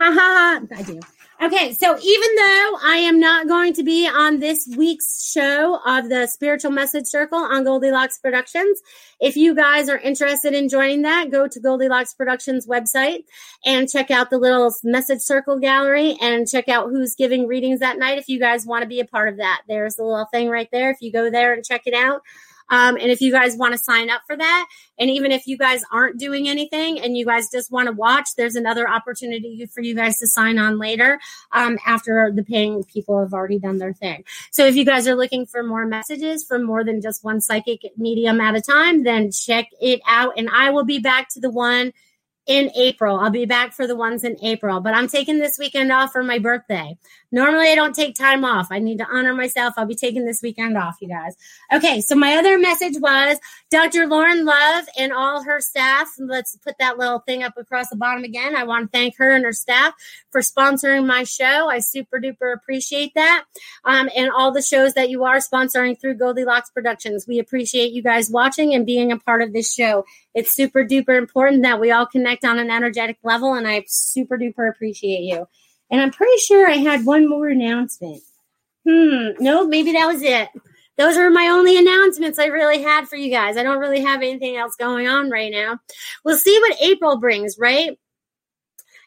Ha ha ha! I do. Okay, so even though I am not going to be on this week's show of the Spiritual Message Circle on Goldilocks Productions, if you guys are interested in joining that, go to Goldilocks Productions website and check out the little message circle gallery and check out who's giving readings that night if you guys want to be a part of that. There's the little thing right there. If you go there and check it out, um, and if you guys want to sign up for that, and even if you guys aren't doing anything and you guys just want to watch, there's another opportunity for you guys to sign on later um, after the paying people have already done their thing. So if you guys are looking for more messages from more than just one psychic medium at a time, then check it out. And I will be back to the one in April. I'll be back for the ones in April, but I'm taking this weekend off for my birthday. Normally, I don't take time off. I need to honor myself. I'll be taking this weekend off, you guys. Okay, so my other message was Dr. Lauren Love and all her staff. Let's put that little thing up across the bottom again. I want to thank her and her staff for sponsoring my show. I super duper appreciate that. Um, and all the shows that you are sponsoring through Goldilocks Productions. We appreciate you guys watching and being a part of this show. It's super duper important that we all connect on an energetic level, and I super duper appreciate you. And I'm pretty sure I had one more announcement. Hmm, no, maybe that was it. Those are my only announcements I really had for you guys. I don't really have anything else going on right now. We'll see what April brings, right?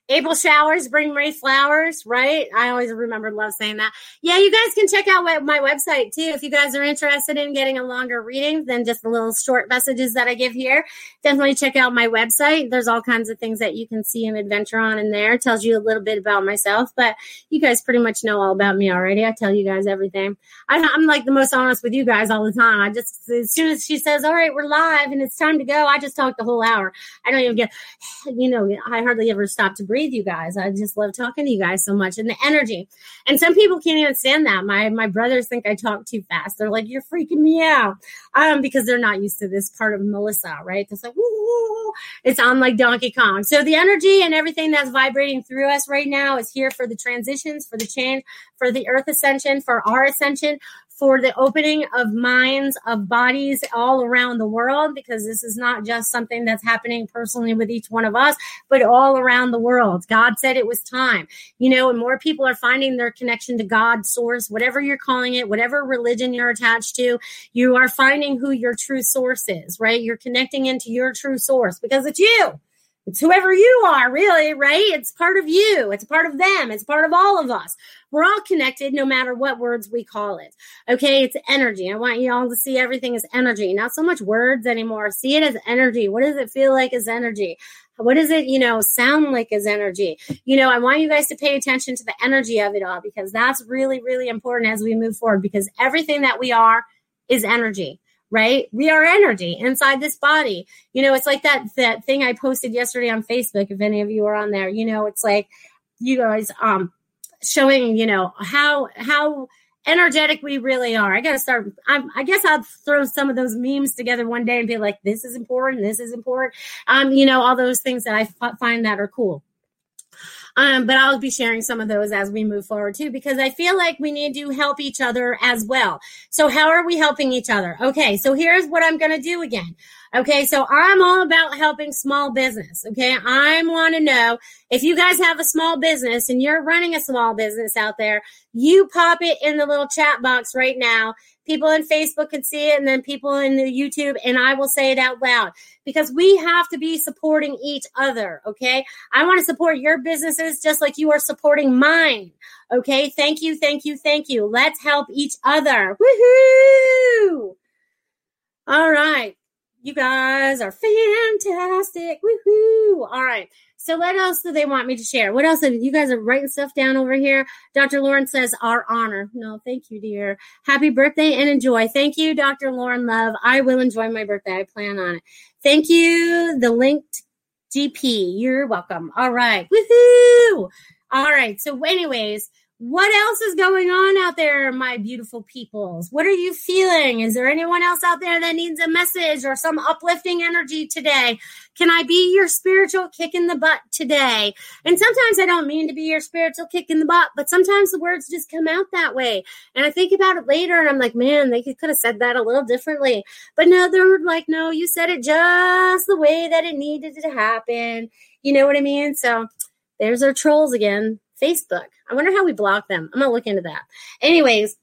April showers bring May flowers, right? I always remember love saying that. Yeah, you guys can check out my website too if you guys are interested in getting a longer reading than just the little short messages that I give here. Definitely check out my website. There's all kinds of things that you can see and adventure on in there. It tells you a little bit about myself, but you guys pretty much know all about me already. I tell you guys everything. I, I'm like the most honest with you guys all the time. I just as soon as she says, "All right, we're live and it's time to go," I just talk the whole hour. I don't even get, you know, I hardly ever stop to breathe. You guys, I just love talking to you guys so much and the energy. And some people can't even stand that. My my brothers think I talk too fast. They're like, "You're freaking me out," um, because they're not used to this part of Melissa, right? It's like, woo, it's on like Donkey Kong. So the energy and everything that's vibrating through us right now is here for the transitions, for the change, for the earth ascension, for our ascension, for the opening of minds, of bodies all around the world, because this is not just something that's happening personally with each one of us, but all around the world. God said it was time, you know, and more people are finding their connection to God, source, whatever you're calling it, whatever religion you're attached to, you are finding who your true source is, right? You're connecting into your true source because it's you. It's whoever you are, really, right? It's part of you. It's part of them. It's part of all of us. We're all connected no matter what words we call it. Okay. It's energy. I want you all to see everything as energy, not so much words anymore. See it as energy. What does it feel like as energy? What does it, you know, sound like as energy? You know, I want you guys to pay attention to the energy of it all because that's really, really important as we move forward because everything that we are is energy right? We are energy inside this body. You know, it's like that that thing I posted yesterday on Facebook. If any of you are on there, you know, it's like you guys um showing, you know, how how energetic we really are. I got to start. I'm, i guess I'll throw some of those memes together one day and be like, "This is important. This is important." Um, you know, all those things that I f- find that are cool. Um, but I'll be sharing some of those as we move forward too, because I feel like we need to help each other as well. So how are we helping each other? Okay. So here's what I'm going to do again. Okay. So I'm all about helping small business. Okay. I want to know if you guys have a small business and you're running a small business out there, you pop it in the little chat box right now people in Facebook can see it and then people in the YouTube and I will say it out loud because we have to be supporting each other. Okay. I want to support your businesses just like you are supporting mine. Okay. Thank you. Thank you. Thank you. Let's help each other. Woohoo. All right. You guys are fantastic. Woohoo. All right. So what else do they want me to share? What else? You guys are writing stuff down over here. Dr. Lauren says, our honor. No, thank you, dear. Happy birthday and enjoy. Thank you, Dr. Lauren Love. I will enjoy my birthday. I plan on it. Thank you. The linked GP. You're welcome. All right. Woohoo. All right. So anyways, what else is going on out there, my beautiful peoples? What are you feeling? Is there anyone else out there that needs a message or some uplifting energy today? Can I be your spiritual kick in the butt today? And sometimes I don't mean to be your spiritual kick in the butt, but sometimes the words just come out that way. And I think about it later and I'm like, man, they could have said that a little differently. But no, they're like, no, you said it just the way that it needed to happen. You know what I mean? So there's our trolls again. Facebook. I wonder how we block them. I'm gonna look into that. Anyways,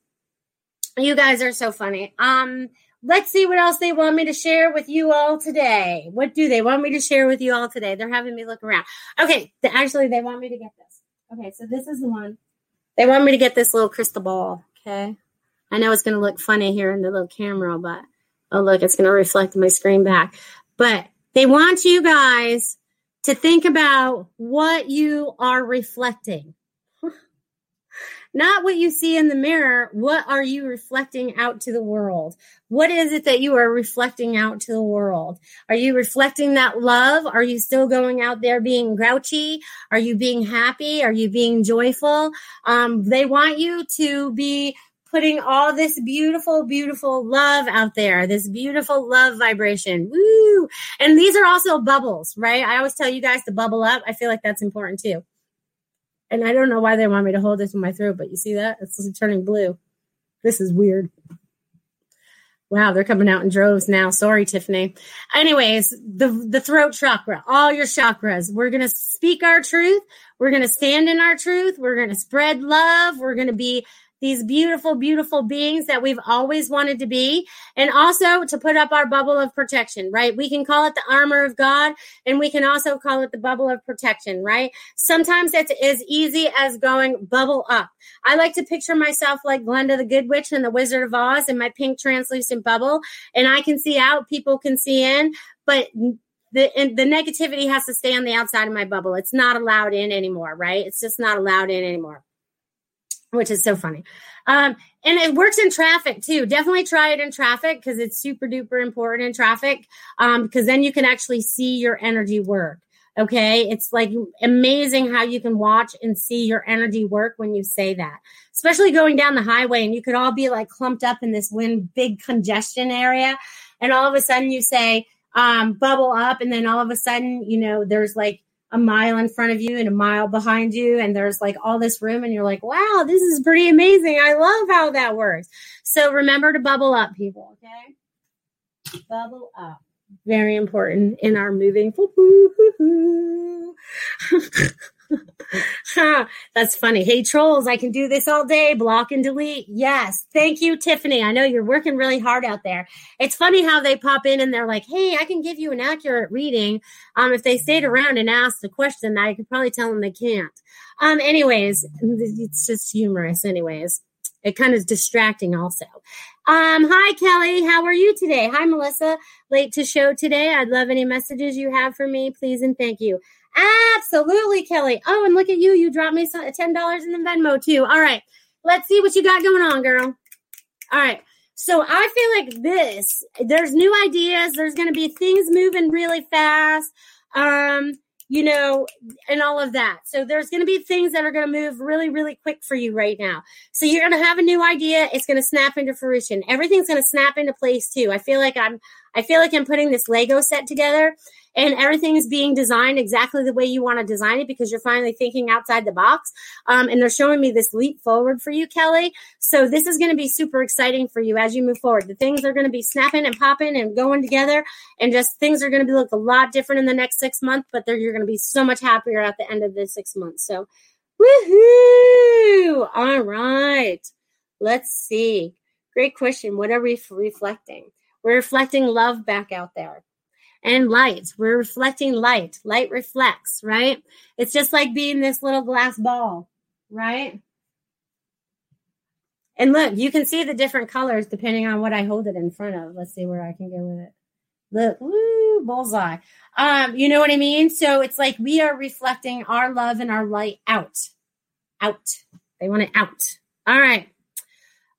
you guys are so funny. Um, let's see what else they want me to share with you all today. What do they want me to share with you all today? They're having me look around. Okay, actually, they want me to get this. Okay, so this is the one. They want me to get this little crystal ball. Okay, I know it's gonna look funny here in the little camera, but oh look, it's gonna reflect my screen back. But they want you guys to think about what you are reflecting. Not what you see in the mirror. What are you reflecting out to the world? What is it that you are reflecting out to the world? Are you reflecting that love? Are you still going out there being grouchy? Are you being happy? Are you being joyful? Um, they want you to be putting all this beautiful, beautiful love out there, this beautiful love vibration. Woo! And these are also bubbles, right? I always tell you guys to bubble up. I feel like that's important too. And I don't know why they want me to hold this in my throat, but you see that? It's turning blue. This is weird. Wow, they're coming out in droves now. Sorry, Tiffany. Anyways, the the throat chakra, all your chakras. We're gonna speak our truth. We're gonna stand in our truth. We're gonna spread love. We're gonna be these beautiful, beautiful beings that we've always wanted to be, and also to put up our bubble of protection, right? We can call it the armor of God, and we can also call it the bubble of protection, right? Sometimes it's as easy as going bubble up. I like to picture myself like Glinda the Good Witch and the Wizard of Oz in my pink translucent bubble, and I can see out, people can see in, but the the negativity has to stay on the outside of my bubble. It's not allowed in anymore, right? It's just not allowed in anymore which is so funny. Um, and it works in traffic too. Definitely try it in traffic because it's super duper important in traffic. Um, because then you can actually see your energy work. Okay. It's like amazing how you can watch and see your energy work when you say that, especially going down the highway and you could all be like clumped up in this wind, big congestion area. And all of a sudden you say, um, bubble up. And then all of a sudden, you know, there's like, a mile in front of you and a mile behind you and there's like all this room and you're like wow this is pretty amazing. I love how that works. So remember to bubble up people okay? Bubble up. Very important in our moving That's funny. Hey, trolls, I can do this all day. Block and delete. Yes. Thank you, Tiffany. I know you're working really hard out there. It's funny how they pop in and they're like, hey, I can give you an accurate reading. Um, if they stayed around and asked a question, I could probably tell them they can't. Um, anyways, it's just humorous, anyways. It kind of distracting also. Um, hi Kelly, how are you today? Hi Melissa, late to show today. I'd love any messages you have for me, please and thank you. Absolutely, Kelly. Oh, and look at you. You dropped me $10 in the Venmo too. All right. Let's see what you got going on, girl. All right. So I feel like this, there's new ideas. There's going to be things moving really fast. Um, you know, and all of that. So there's going to be things that are going to move really, really quick for you right now. So you're going to have a new idea. It's going to snap into fruition. Everything's going to snap into place too. I feel like I'm, I feel like I'm putting this Lego set together and everything is being designed exactly the way you want to design it because you're finally thinking outside the box. Um, and they're showing me this leap forward for you, Kelly. So this is going to be super exciting for you as you move forward. The things are going to be snapping and popping and going together, and just things are going to be look a lot different in the next six months. But you're going to be so much happier at the end of the six months. So, woohoo! All right, let's see. Great question. What are we reflecting? We're reflecting love back out there and light. We're reflecting light. Light reflects, right? It's just like being this little glass ball, right? And look, you can see the different colors depending on what I hold it in front of. Let's see where I can go with it. Look, woo, bullseye. Um, you know what I mean? So it's like we are reflecting our love and our light out. Out. They want it out. All right.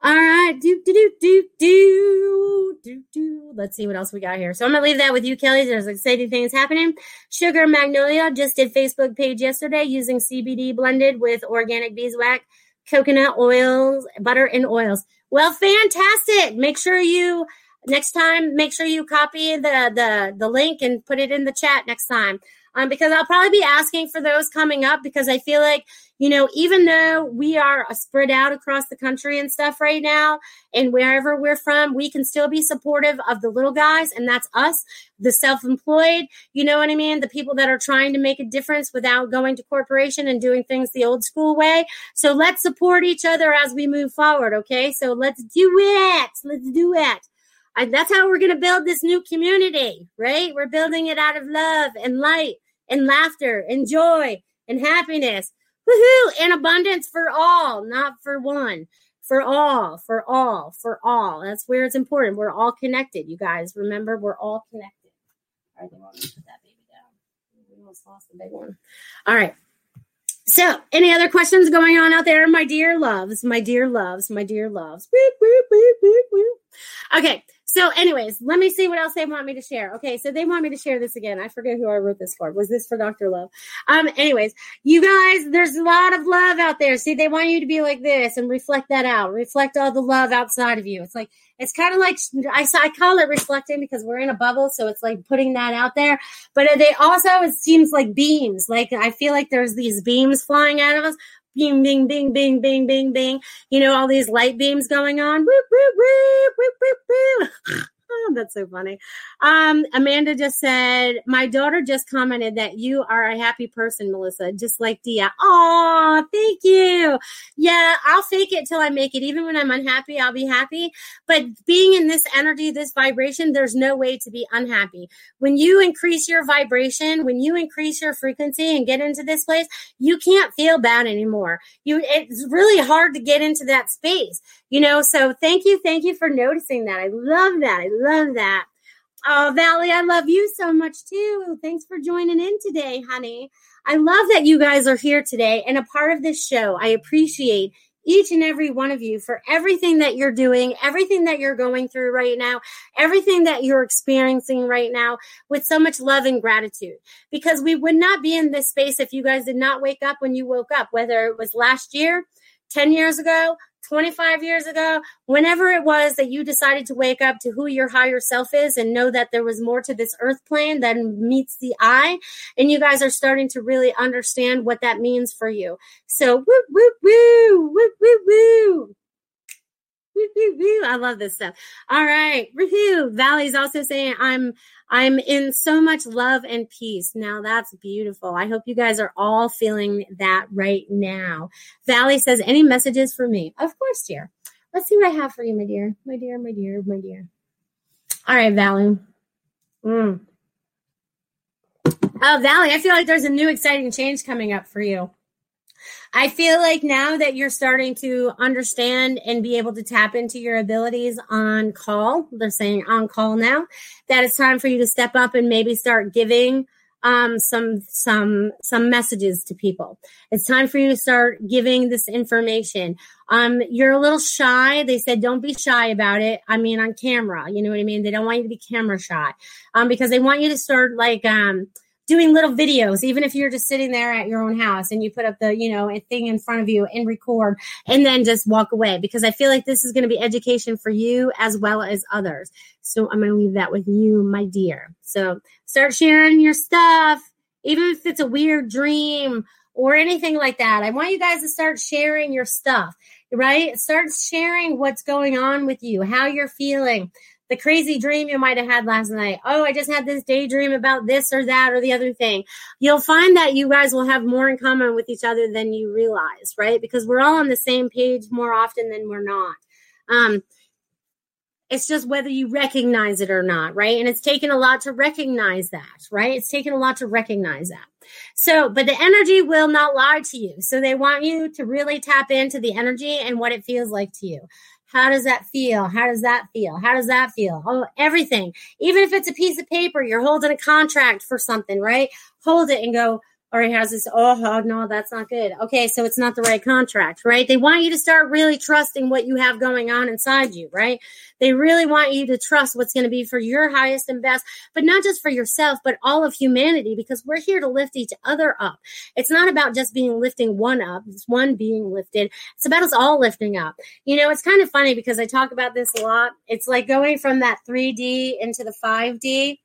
All right. Do, do, do, do, do, do, do. Let's see what else we got here. So I'm to leave that with you, Kelly. There's exciting things happening. Sugar Magnolia just did Facebook page yesterday using CBD blended with organic beeswax, coconut oils, butter, and oils. Well, fantastic. Make sure you next time make sure you copy the the the link and put it in the chat next time um, because I'll probably be asking for those coming up because I feel like, you know, even though we are spread out across the country and stuff right now, and wherever we're from, we can still be supportive of the little guys, and that's us, the self employed, you know what I mean? The people that are trying to make a difference without going to corporation and doing things the old school way. So let's support each other as we move forward, okay? So let's do it. Let's do it. I, that's how we're going to build this new community, right? We're building it out of love and light and laughter and joy and happiness. Woohoo! And abundance for all, not for one. For all, for all, for all. That's where it's important. We're all connected, you guys. Remember, we're all connected. All right. So, any other questions going on out there, my dear loves, my dear loves, my dear loves? Okay, so, anyways, let me see what else they want me to share. Okay, so they want me to share this again. I forget who I wrote this for. Was this for Dr. Love? Um, anyways, you guys, there's a lot of love out there. See, they want you to be like this and reflect that out. Reflect all the love outside of you. It's like it's kind of like I, I call it reflecting because we're in a bubble, so it's like putting that out there. But they also it seems like beams. Like I feel like there's these beams flying out of us bing, bing, bing, bing, bing, bing, bing. You know, all these light beams going on. Whoop, whoop, whoop, whoop, whoop, whoop. That's so funny. Um, Amanda just said, My daughter just commented that you are a happy person, Melissa, just like Dia. Oh, thank you. Yeah, I'll fake it till I make it. Even when I'm unhappy, I'll be happy. But being in this energy, this vibration, there's no way to be unhappy. When you increase your vibration, when you increase your frequency and get into this place, you can't feel bad anymore. You it's really hard to get into that space. You know, so thank you, thank you for noticing that. I love that. I love that. Oh, Valley, I love you so much too. Thanks for joining in today, honey. I love that you guys are here today and a part of this show. I appreciate each and every one of you for everything that you're doing, everything that you're going through right now, everything that you're experiencing right now with so much love and gratitude. Because we would not be in this space if you guys did not wake up when you woke up, whether it was last year, 10 years ago, 25 years ago, whenever it was that you decided to wake up to who your higher self is and know that there was more to this earth plane than meets the eye, and you guys are starting to really understand what that means for you. So, woo, woo, woo, woo, woo, woo. I love this stuff. All right. Woohoo. Valley's also saying I'm I'm in so much love and peace. Now that's beautiful. I hope you guys are all feeling that right now. Valley says, any messages for me? Of course, dear. Let's see what I have for you, my dear. My dear, my dear, my dear. All right, Valley. Mm. Oh, Valley, I feel like there's a new exciting change coming up for you. I feel like now that you're starting to understand and be able to tap into your abilities on call, they're saying on call now, that it's time for you to step up and maybe start giving um, some some some messages to people. It's time for you to start giving this information. Um, you're a little shy. They said don't be shy about it. I mean, on camera, you know what I mean. They don't want you to be camera shy um, because they want you to start like um, doing little videos, even if you're just sitting there at your own house and you put up the, you know, thing in front of you and record and then just walk away because I feel like this is going to be education for you as well as others. So I'm going to leave that with you, my dear. So start sharing your stuff, even if it's a weird dream or anything like that. I want you guys to start sharing your stuff, right? Start sharing what's going on with you, how you're feeling the crazy dream you might have had last night. Oh, I just had this daydream about this or that or the other thing. You'll find that you guys will have more in common with each other than you realize, right? Because we're all on the same page more often than we're not. Um, it's just whether you recognize it or not, right? And it's taken a lot to recognize that, right? It's taken a lot to recognize that. So, but the energy will not lie to you. So they want you to really tap into the energy and what it feels like to you. How does that feel? How does that feel? How does that feel? Oh, everything. Even if it's a piece of paper, you're holding a contract for something, right? Hold it and go, or he has this, oh, oh, no, that's not good. Okay, so it's not the right contract, right? They want you to start really trusting what you have going on inside you, right? They really want you to trust what's going to be for your highest and best, but not just for yourself, but all of humanity, because we're here to lift each other up. It's not about just being lifting one up, it's one being lifted. It's about us all lifting up. You know, it's kind of funny because I talk about this a lot. It's like going from that 3D into the 5D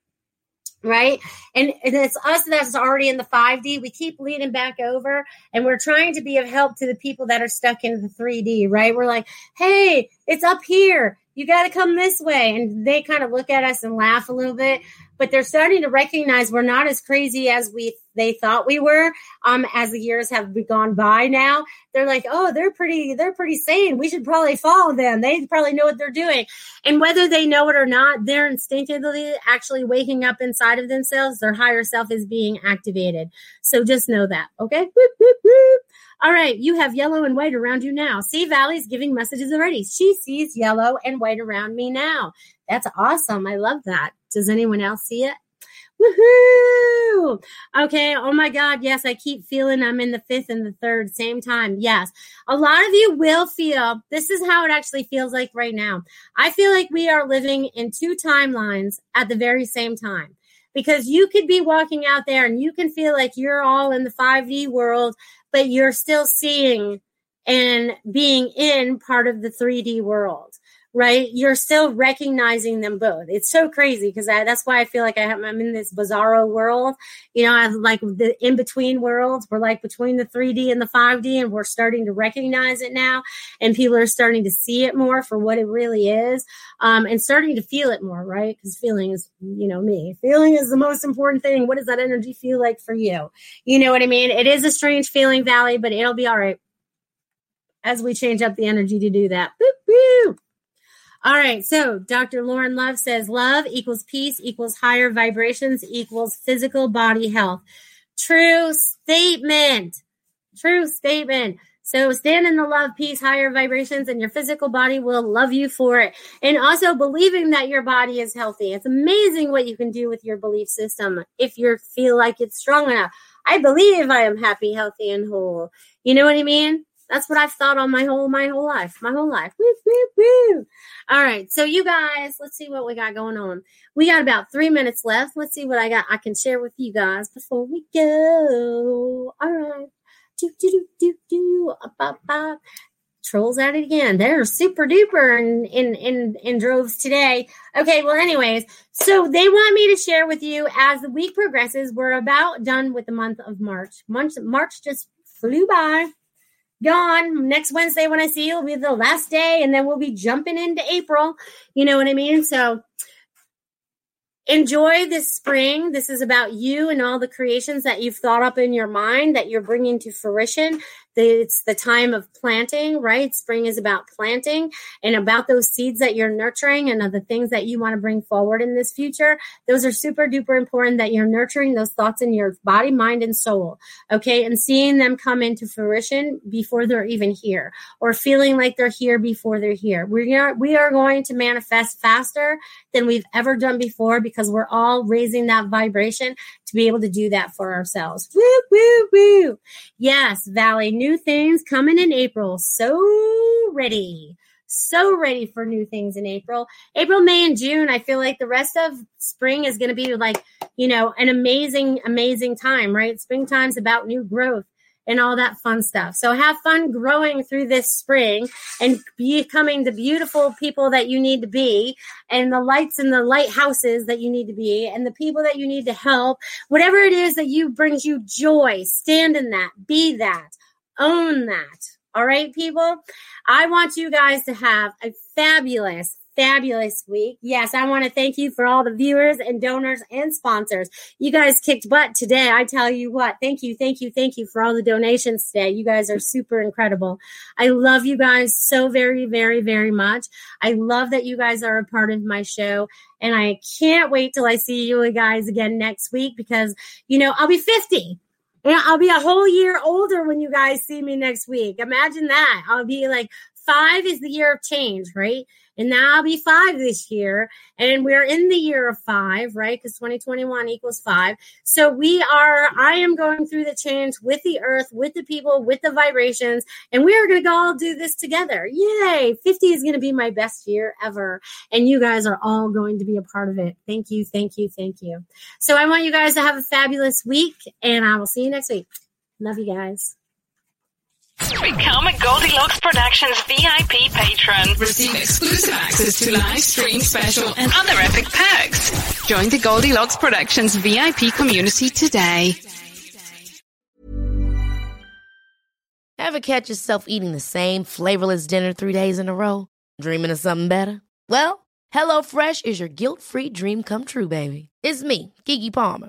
right? And, and it's us that's already in the 5D. We keep leading back over and we're trying to be of help to the people that are stuck in the 3D, right? We're like, hey, it's up here. You got to come this way. And they kind of look at us and laugh a little bit but they're starting to recognize we're not as crazy as we they thought we were um as the years have gone by now. They're like oh they're pretty they're pretty sane. We should probably follow them. They probably know what they're doing. And whether they know it or not they're instinctively actually waking up inside of themselves. Their higher self is being activated. So just know that okay. All right, you have yellow and white around you now. See, Valley's giving messages already. She sees yellow and white around me now. That's awesome. I love that. Does anyone else see it? Woohoo! Okay. Oh my God. Yes, I keep feeling I'm in the fifth and the third same time. Yes. A lot of you will feel this is how it actually feels like right now. I feel like we are living in two timelines at the very same time because you could be walking out there and you can feel like you're all in the 5D world, but you're still seeing and being in part of the 3D world right? You're still recognizing them both. It's so crazy because that's why I feel like I have, I'm in this bizarro world. You know, I'm like the in between worlds. We're like between the 3D and the 5D, and we're starting to recognize it now. And people are starting to see it more for what it really is um, and starting to feel it more, right? Because feeling is, you know, me. Feeling is the most important thing. What does that energy feel like for you? You know what I mean? It is a strange feeling, Valley, but it'll be all right as we change up the energy to do that. Boop, boop. All right. So Dr. Lauren Love says love equals peace equals higher vibrations equals physical body health. True statement. True statement. So stand in the love, peace, higher vibrations, and your physical body will love you for it. And also believing that your body is healthy. It's amazing what you can do with your belief system if you feel like it's strong enough. I believe I am happy, healthy, and whole. You know what I mean? That's what I've thought on my whole my whole life. My whole life. Woo, woo, woo. All right. So you guys, let's see what we got going on. We got about three minutes left. Let's see what I got I can share with you guys before we go. All right. Do do do do do up, up. Trolls at it again. They're super duper in, in in in droves today. Okay, well, anyways, so they want me to share with you as the week progresses. We're about done with the month of March. March, March just flew by gone. Next Wednesday, when I see you, will be the last day, and then we'll be jumping into April. You know what I mean? So enjoy this spring. This is about you and all the creations that you've thought up in your mind that you're bringing to fruition it's the time of planting, right? Spring is about planting and about those seeds that you're nurturing and the things that you want to bring forward in this future. Those are super duper important that you're nurturing those thoughts in your body, mind, and soul. Okay. And seeing them come into fruition before they're even here or feeling like they're here before they're here. We are, we are going to manifest faster than we've ever done before because we're all raising that vibration to be able to do that for ourselves. Woo, woo, woo. Yes, Valley, new things coming in April. So ready. So ready for new things in April. April, May, and June. I feel like the rest of spring is going to be like, you know, an amazing, amazing time, right? Springtime's about new growth and all that fun stuff. So have fun growing through this spring and becoming the beautiful people that you need to be and the lights and the lighthouses that you need to be and the people that you need to help. Whatever it is that you brings you joy, stand in that, be that, own that. All right, people. I want you guys to have a fabulous, fabulous week. Yes, I want to thank you for all the viewers and donors and sponsors. You guys kicked butt today. I tell you what, thank you, thank you, thank you for all the donations today. You guys are super incredible. I love you guys so very, very, very much. I love that you guys are a part of my show. And I can't wait till I see you guys again next week because, you know, I'll be 50. And I'll be a whole year older when you guys see me next week. Imagine that. I'll be like five is the year of change, right? and now I'll be five this year. And we're in the year of five, right? Because 2021 equals five. So we are, I am going through the change with the earth, with the people, with the vibrations, and we are going to go all do this together. Yay! 50 is going to be my best year ever. And you guys are all going to be a part of it. Thank you, thank you, thank you. So I want you guys to have a fabulous week, and I will see you next week. Love you guys. Become a Goldilocks Productions VIP patron. Receive exclusive access to live stream special and other epic perks. Join the Goldilocks Productions VIP community today. Ever catch yourself eating the same flavorless dinner three days in a row? Dreaming of something better? Well, HelloFresh is your guilt-free dream come true, baby. It's me, Keke Palmer.